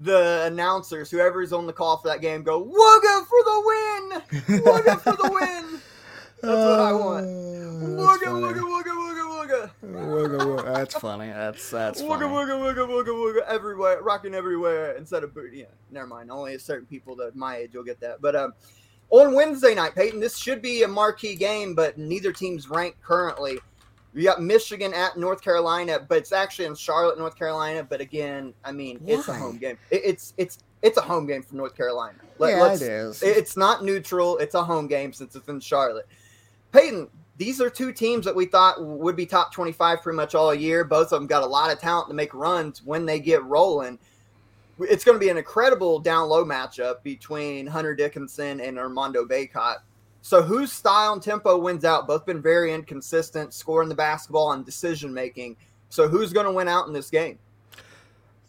the announcers, whoever's on the call for that game, go Wooga for the win, Wooga for the win. That's what I want. Wooga, wooga, wooga, wooga, wooga. Wooga, That's funny. That's that's wooga, funny. Wooga, wooga, wooga, wooga, everywhere, rocking everywhere instead of yeah. Never mind. Only a certain people that my age will get that. But um, on Wednesday night, Peyton, this should be a marquee game, but neither team's ranked currently. We got Michigan at North Carolina, but it's actually in Charlotte, North Carolina. But again, I mean, Why? it's a home game. It, it's it's it's a home game for North Carolina. Let, yeah, it is. It's not neutral. It's a home game since it's in Charlotte. Peyton, these are two teams that we thought would be top 25 pretty much all year. Both of them got a lot of talent to make runs when they get rolling. It's going to be an incredible down low matchup between Hunter Dickinson and Armando Bacot. So, whose style and tempo wins out? Both been very inconsistent, scoring the basketball and decision making. So, who's going to win out in this game?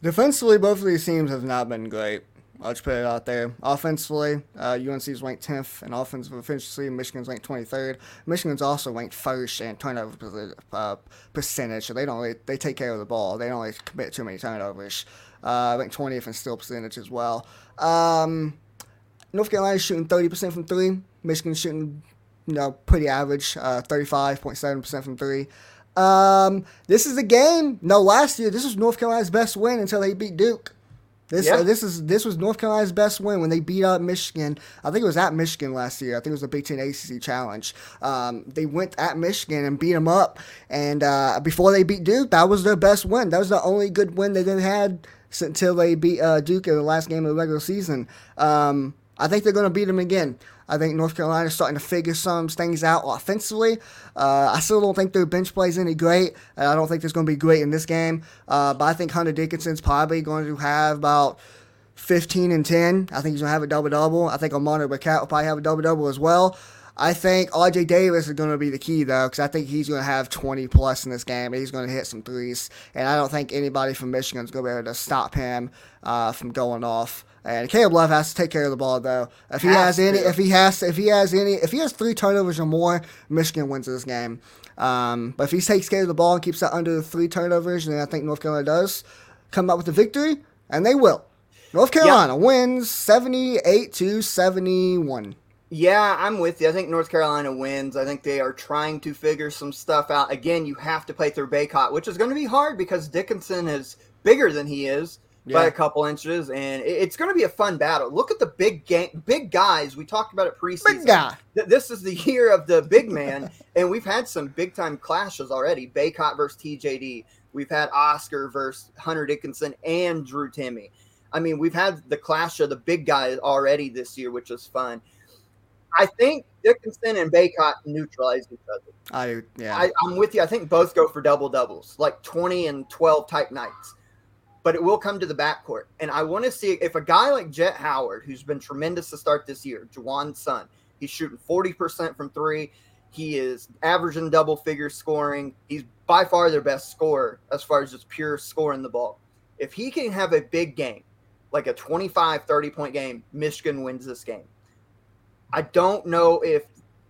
Defensively, both of these teams have not been great. I'll just put it out there. Offensively, uh, UNC is ranked 10th in offensive efficiency. Michigan's ranked 23rd. Michigan's also ranked first in turnover uh, percentage. So they don't really, they take care of the ball. They don't really commit too many turnovers. Uh, ranked 20th in steal percentage as well. Um, North Carolina's shooting 30% from three. Michigan's shooting you know, pretty average, uh, 35.7% from three. Um, this is a game. No, last year this was North Carolina's best win until they beat Duke. This Yeah. uh, this is this was North Carolina's best win when they beat up Michigan. I think it was at Michigan last year. I think it was the Big Ten ACC Challenge. Um, they went at Michigan and beat them up, and uh, before they beat Duke, that was their best win. That was the only good win they didn't had until they beat uh, Duke in the last game of the regular season. Um, I think they're going to beat them again. I think North Carolina is starting to figure some things out offensively. Uh, I still don't think their bench play is any great. and I don't think it's going to be great in this game. Uh, but I think Hunter Dickinson's probably going to have about 15 and 10. I think he's going to have a double double. I think Armando Bacot will probably have a double double as well. I think RJ Davis is going to be the key though, because I think he's going to have 20 plus in this game. and He's going to hit some threes, and I don't think anybody from Michigan is going to be able to stop him uh, from going off. And Caleb Love has to take care of the ball though. If he Has has any, if he has, if he has any, if he has three turnovers or more, Michigan wins this game. Um, but if he takes care of the ball and keeps that under three turnovers, then I think North Carolina does come up with a victory, and they will. North Carolina wins 78 to 71. Yeah, I'm with you. I think North Carolina wins. I think they are trying to figure some stuff out. Again, you have to play through Bacot, which is going to be hard because Dickinson is bigger than he is by a couple inches, and it's going to be a fun battle. Look at the big game, big guys. We talked about it preseason. Big guy. This is the year of the big man, and we've had some big time clashes already. Bacot versus TJD. We've had Oscar versus Hunter Dickinson and Drew Timme. I mean, we've had the clash of the big guys already this year, which is fun. I think Dickinson and Bacot neutralize each other. I yeah. I, I'm with you. I think both go for double doubles, like 20 and 12 type nights. But it will come to the backcourt. And I want to see if a guy like Jett Howard, who's been tremendous to start this year, Juwan's son, he's shooting 40% from three. He is averaging double figure scoring. He's by far their best scorer as far as just pure scoring the ball. If he can have a big game, like a 25, 30 point game, Michigan wins this game. I don't know if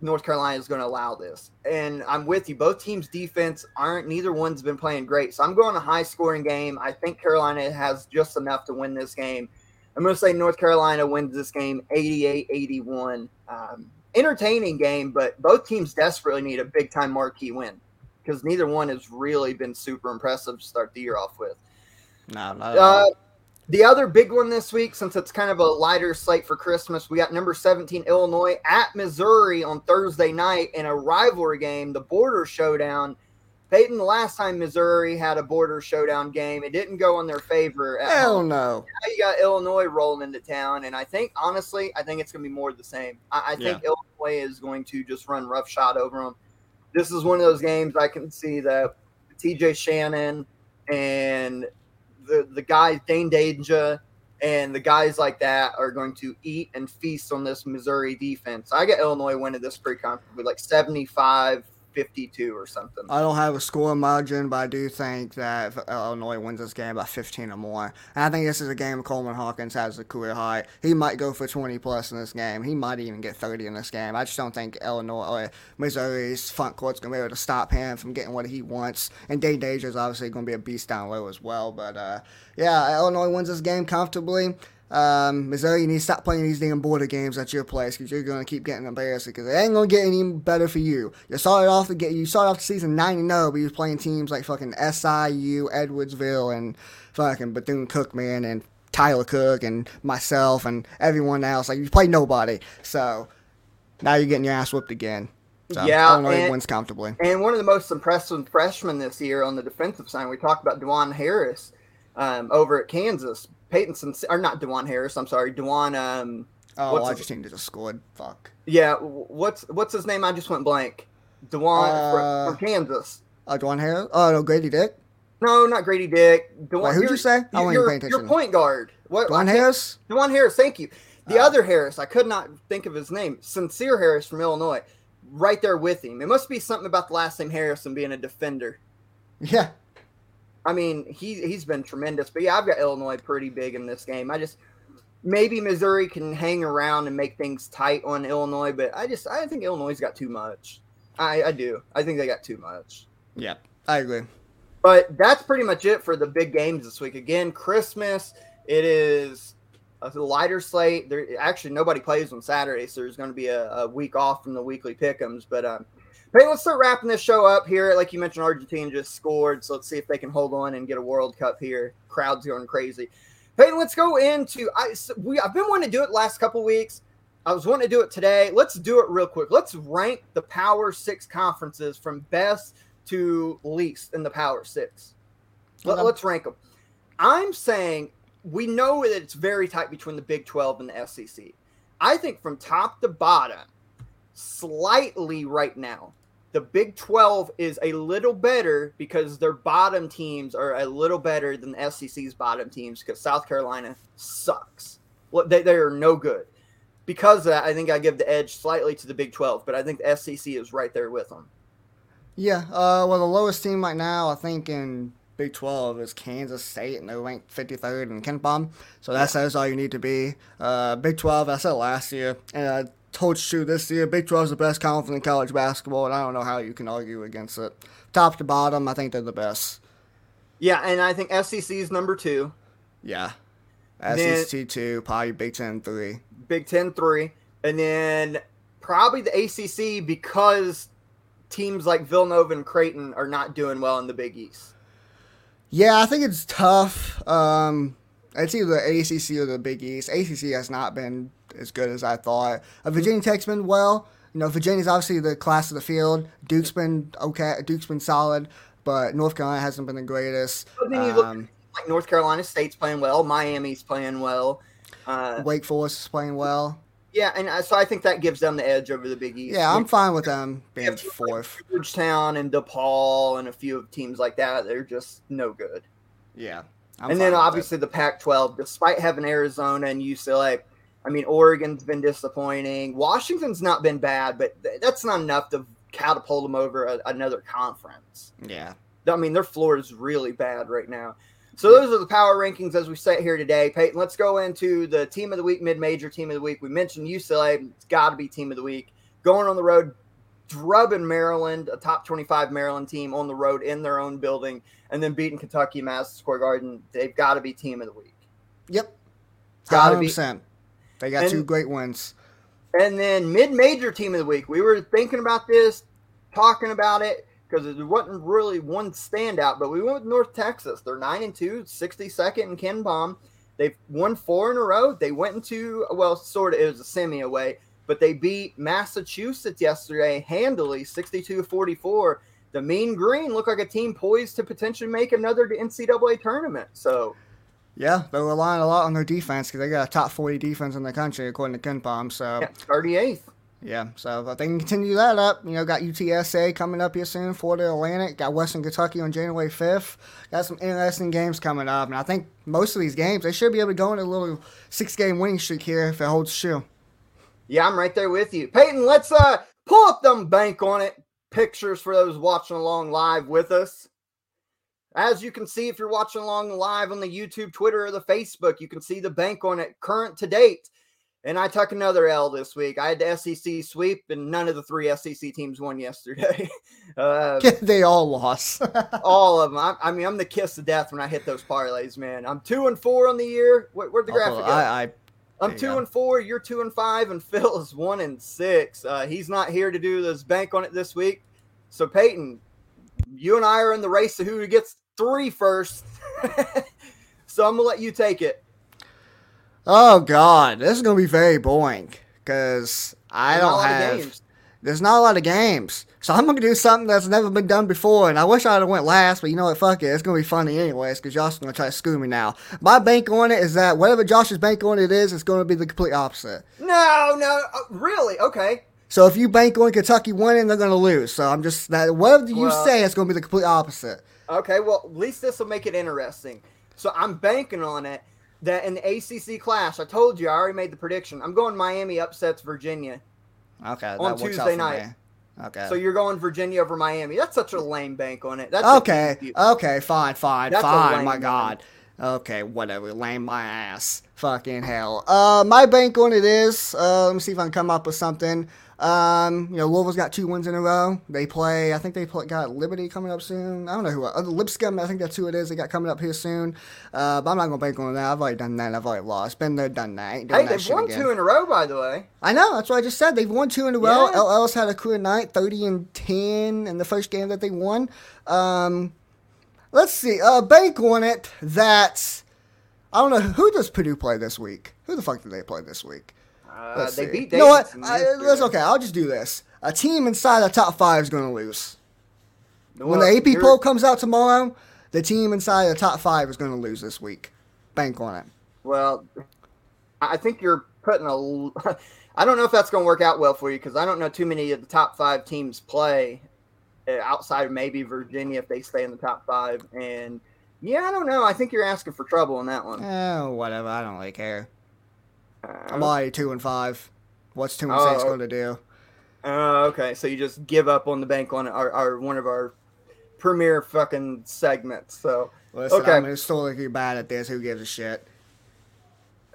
North Carolina is going to allow this. And I'm with you. Both teams' defense aren't, neither one's been playing great. So I'm going a high scoring game. I think Carolina has just enough to win this game. I'm going to say North Carolina wins this game 88 81. Um, entertaining game, but both teams desperately need a big time marquee win because neither one has really been super impressive to start the year off with. no, not at Uh. The other big one this week, since it's kind of a lighter slate for Christmas, we got number 17 Illinois at Missouri on Thursday night in a rivalry game, the border showdown. Peyton, the last time Missouri had a border showdown game, it didn't go in their favor. At Hell home. no. Now you got Illinois rolling into town, and I think honestly, I think it's going to be more of the same. I, I think Illinois is going to just run roughshod over them. This is one of those games I can see that T.J. Shannon and the the guys Dane Danger and the guys like that are going to eat and feast on this Missouri defense. I get Illinois winning this pre-conference with like 75 52 or something. I don't have a score margin, but I do think that Illinois wins this game by 15 or more. And I think this is a game Coleman Hawkins has a career high. He might go for 20 plus in this game. He might even get 30 in this game. I just don't think Illinois or Missouri's front court's going to be able to stop him from getting what he wants. And Dain Dainja is obviously going to be a beast down low as well. But uh, yeah, Illinois wins this game comfortably. Um, Missouri, you need to stop playing these damn border games at your place because you're going to keep getting embarrassed because it ain't going to get any better for you. You started off the get you started off the season 9 and 0, but you was playing teams like fucking SIU, Edwardsville, and fucking Bethune Cookman and Tyler Cook and myself and everyone else. Like you played nobody, so now you're getting your ass whipped again. So, Yeah, Illinois and- wins comfortably. And one of the most impressive freshmen this year on the defensive side, we talked about Dewan Harris um, over at Kansas. Peyton, or not Dewan Harris, I'm sorry, Dewan. Um, Oh, what's I his- just think just scored. Fuck. yeah, what's what's his name? I just went blank. Dewan Uh, from, from Kansas. Oh, Dwan Harris. Oh no, Grady Dick. No, not Grady Dick. Dewan, Wait, who'd you say? I wasn't paying your point guard. What? Can't- Harris. Dewan Harris. Thank you. The Uh, other Harris, I could not think of his name. Sencire Harris from Illinois, right there with him. It must be something about the last name Harrison being a defender. Yeah. I mean, he he's been tremendous. But yeah, I've got Illinois pretty big in this game. I just maybe Missouri can hang around and make things tight on Illinois, but I just I think Illinois got too much. I, I do. I think they got too much. Yep. I agree. But that's pretty much it for the big games this week. Again, Christmas. It is a lighter slate. There actually nobody plays on Saturday, so there's going to be a, a, week off from the weekly pickums. But um, hey, let's start wrapping this show up here. Like you mentioned, Argentina just scored, so let's see if they can hold on and get a World Cup here. Crowd's going crazy. Hey, let's go into I we I've been wanting to do it last couple weeks. I was wanting to do it today. Let's do it real quick. Let's rank the Power Six conferences from best to least in the Power Six. Let, us rank them. I'm saying we know that it's very tight between the Big 12 and the SEC. I think from top to bottom, slightly right now, the Big 12 is a little better because their bottom teams are a little better than the SEC's bottom teams because South Carolina sucks. Well, they, they are no good. Because of that, I think I give the edge slightly to the Big 12, but I think the SEC is right there with them. Yeah, uh, well, the lowest team right now, I think in Big 12 is Kansas State, and they're ranked 53rd in KenPom. So that says all you need to be. Uh, Big 12, I said last year, and I told you this year, Big 12 is the best conference in college basketball, and I don't know how you can argue against it. Top to bottom, I think they're the best. Yeah, and I think SEC is number two. Yeah. SEC then, 2, probably Big 10 3. Big 10 3. And then probably the ACC because teams like Villanova and Creighton are not doing well in the Big East. Yeah, I think it's tough. Um, it's either the ACC or the Big East. ACC has not been as good as I thought. Uh, Virginia Tech's been well. You know, Virginia's obviously the class of the field. Duke's been okay. Duke's been solid, but North Carolina hasn't been the greatest. But then you um, look like North Carolina State's playing well. Miami's playing well. Uh, Wake Forest is playing well. Yeah, and uh, so I think that gives them the edge over the Big East. Yeah, I'm fine with them being fourth. Like Georgetown and DePaul and a few of teams like that, they're just no good. Yeah. I'm and then obviously the Pac-12, despite having Arizona and UCLA, I mean Oregon's been disappointing. Washington's not been bad, but th- that's not enough to catapult them over a- another conference. Yeah. I mean their floor is really bad right now. So those are the power rankings as we sit here today. Peyton, let's go into the team of the week, mid-major team of the week. We mentioned UCLA; it's got to be team of the week. Going on the road, drubbing Maryland, a top 25 Maryland team on the road in their own building, and then beating Kentucky, Madison Square Garden. They've got to be team of the week. Yep, got to be. They got and, two great wins. And then mid-major team of the week. We were thinking about this, talking about it because it wasn't really one standout. But we went with North Texas. They're nine and two, 62nd in KenPom. They've won four in a row. They went into well, sort of it was a semi away, but they beat Massachusetts yesterday handily, 62-44. The Mean Green looked like a team poised to potentially make another NCAA tournament. So. Yeah, they're relying a lot on their defense because they got a top 40 defense in the country, according to KenPom. So, yeah, 38th. Yeah, so if they can continue that up, you know, got UTSA coming up here soon, Florida Atlantic, got Western Kentucky on January 5th. Got some interesting games coming up, and I think most of these games, they should be able to go on a little six game winning streak here if it holds true. Yeah, I'm right there with you. Peyton, let's uh pull up them bank on it pictures for those watching along live with us. As you can see, if you're watching along live on the YouTube, Twitter, or the Facebook, you can see the bank on it current to date. And I took another L this week. I had the SEC sweep, and none of the three SEC teams won yesterday. uh, they all lost. all of them. I, I, mean, I'm the kiss of death when I hit those parlays, man. I'm two and four on the year. Where, where'd the graphic go? I, I I'm two and four. You're two and five, and Phil is one and six. Uh, he's not here to do this bank on it this week. So Peyton, you and I are in the race to who gets three first. so I'm gonna let you take it. Oh God, this is gonna be very boring because I don't have. There's not a lot of games, so I'm gonna do something that's never been done before. And I wish I'd have went last, but you know what? Fuck it, it's gonna be funny anyways because Josh is gonna try to screw me now. My bank on it is that whatever Josh's bank on it is, it's gonna be the complete opposite. No, no, uh, really? Okay. So if you bank on Kentucky winning, they're gonna lose. So I'm just that whatever you well, say, it's gonna be the complete opposite. Okay, well at least this will make it interesting. So I'm banking on it that in the ACC clash, I told you I already made the prediction. I'm going Miami upsets Virginia. Okay, on Tuesday night. Me. Okay. So you're going Virginia over Miami. That's such a lame bank on it. That's okay. Okay, fine, fine, That's fine. My God. Okay, whatever. Lame my ass. Fucking hell. Uh, my bank on it is. Uh, let me see if I can come up with something. Um, you know, Louisville's got two wins in a row. They play. I think they play, got Liberty coming up soon. I don't know who. Uh, Lipscomb. I think that's who it is. They got coming up here soon. Uh, but I'm not gonna bank on that. I've already done that. I've already lost. Been there, done that. Hey, that they've won again. two in a row, by the way. I know. That's what I just said. They've won two in a row. Yeah. El Ellis had a career night, thirty and ten in the first game that they won. Um, let's see. Uh, bank on it that I don't know who does Purdue play this week. Who the fuck did they play this week? Uh, they see. beat You know what? I, that's okay. I'll just do this. A team inside the top five is going to lose. when the AP you're- poll comes out tomorrow, the team inside the top five is going to lose this week. Bank on it. Well, I think you're putting a. I don't know if that's going to work out well for you because I don't know too many of the top five teams play uh, outside of maybe Virginia if they stay in the top five. And yeah, I don't know. I think you're asking for trouble on that one. Oh, whatever. I don't really care. I'm already two and five. What's two and Oh, six oh. going to do? uh, okay, so you just give up on the bank on our, our one of our premier fucking segments. So Listen, Okay. I'm historically bad at this. Who gives a shit?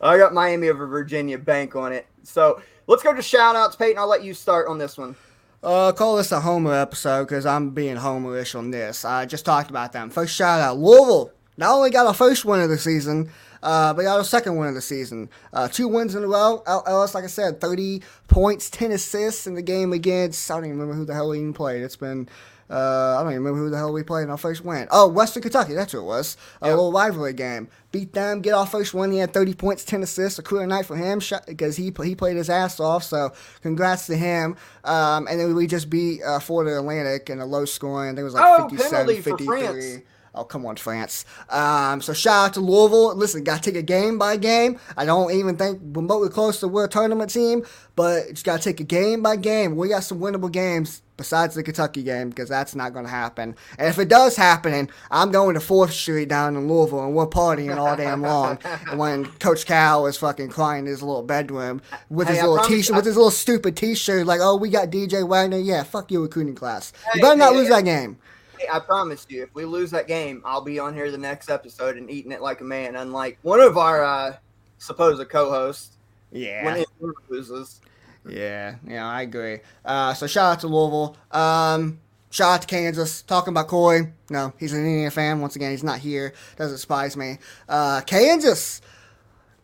I got Miami over Virginia bank on it. So let's go to shout outs. Peyton, I'll let you start on this one. Uh, call this a Homer episode because I'm being Homerish on this. I just talked about them. First shout out, Louisville. Not only got a first win of the season, uh, but got a second win of the season. Uh, two wins in a row. Ellis, like I said, 30 points, 10 assists in the game against, I don't even remember who the hell we even played. It's been, uh, I don't even remember who the hell we played in our first win. Oh, Western Kentucky, that's who it was. A Yep. little rivalry game. Beat them, get our first win. He had 30 points, 10 assists. A career night for him because he he played his ass off. So congrats to him. Um, and then we just beat uh, Florida Atlantic in a low scoring. I think it was like Oh, 57, penalty for 53. France. Oh, come on, France. Um, so shout out to Louisville. Listen, got to take it game by game. I don't even think we're remotely close to we're a tournament team, but just got to take it game by game. We got some winnable games besides the Kentucky game because that's not going to happen. And if it does happen, I'm going to 4th Street down in Louisville and we're partying all damn long. and when Coach Cal is fucking crying in his little bedroom with Hey, his I little t-shirt, with his little stupid t-shirt, like, oh, we got DJ Wagner. Yeah, fuck your recruiting class. Hey, you better not lose hey. that game. I promise you, if we lose that game, I'll be on here the next episode and eating it like a man, unlike one of our uh, supposed co-hosts Yeah. when it loses. Yeah, yeah, I agree. Uh, so shout out to Louisville. Um, shout out to Kansas. Talking about Coy. No, he's an Indian fan. Once again, he's not here. Doesn't surprise me. Uh, Kansas.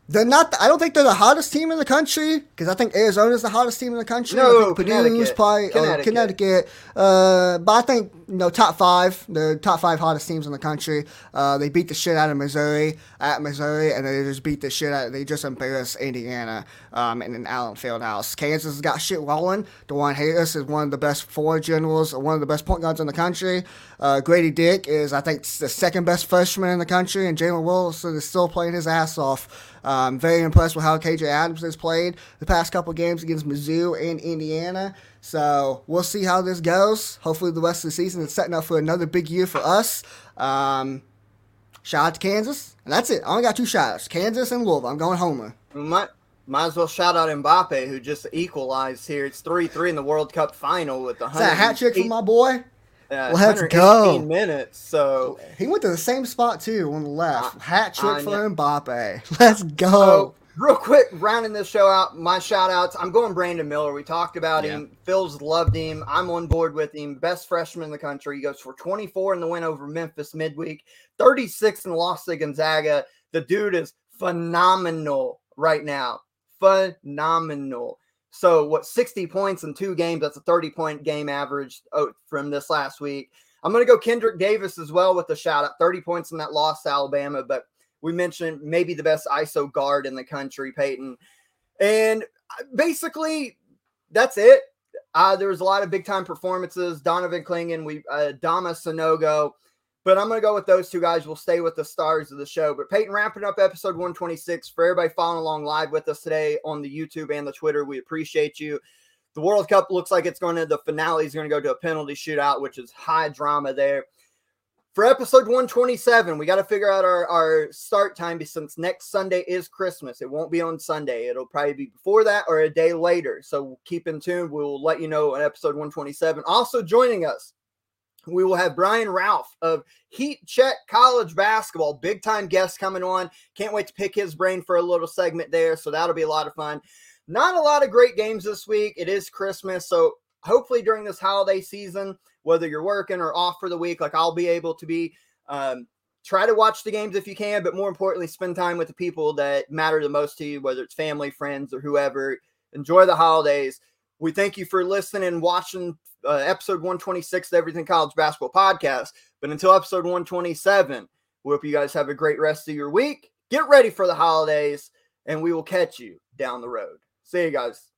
They're not. The, I don't think they're the hottest team in the country because I think Arizona's the hottest team in the country. No, Purdue's Connecticut. probably Connecticut. Connecticut. Connecticut. Uh, but I think you know top five. The top five hottest teams in the country. Uh, they beat the shit out of Missouri at Missouri, and they just beat the shit out. They just embarrassed Indiana um, in an Allen Fieldhouse. Kansas has got shit rolling. Dajuan Harris is one of the best four generals, one of the best point guards in the country. Uh, Grady Dick is, I think, the second best freshman in the country, and Jalen Wilson is still playing his ass off. Um, very impressed with how KJ Adams has played the past couple games against Mizzou and Indiana. So we'll see how this goes. Hopefully, the rest of the season is setting up for another big year for us. Um, shout out to Kansas, and that's it. I only got two shout outs Kansas and Louisville. I'm going Homer. Might might as well shout out Mbappe, who just equalized here. It's three three in the World Cup final with the Is that a hat trick from my boy? Let's 118 go. minutes. So He went to the same spot too on the left. I- Hat trick I for know. Mbappe. Let's go. So, real quick, rounding this show out, my shout outs. I'm going Brandon Miller. We talked about him. Phil's loved him. I'm on board with him. Best freshman in the country. He goes for 24 in the win over Memphis midweek, 36 in the loss to Gonzaga. The dude is phenomenal right now. Phenomenal. So, what, 60 points in two games? That's a 30 point game average oh, from this last week. I'm going to go Kendric Davis as well with the shout out 30 points in that loss to Alabama, but we mentioned maybe the best ISO guard in the country, Peyton. And uh, basically, that's it. Uh, there was a lot of big time performances. Donovan Clingan, we uh, Dama Sanogo, but I'm going to go with those two guys. We'll stay with the stars of the show. But Peyton, wrapping up episode 126 for everybody following along live with us today on the YouTube and the Twitter. We appreciate you. The World Cup looks like it's going to, the finale is going to go to a penalty shootout, which is high drama there for episode 127 we got to figure out our, our start time since next sunday is christmas it won't be on sunday it'll probably be before that or a day later so keep in tune we'll let you know on episode 127 also joining us we will have Brian Ralph of Heat Check College Basketball, big time guest coming on. Can't wait to pick his brain for a little segment there. So that'll be a lot of fun. Not a lot of great games this week. It is Christmas. So hopefully during this holiday season, whether you're working or off for the week, like I'll be able to be um, try to watch the games if you can, but more importantly, spend time with the people that matter the most to you, whether it's family, friends, or whoever. Enjoy the holidays. We thank you for listening and watching uh, episode 126 of Everything College Basketball Podcast. But until episode 127, we hope you guys have a great rest of your week. Get ready for the holidays, and we will catch you down the road. See you guys.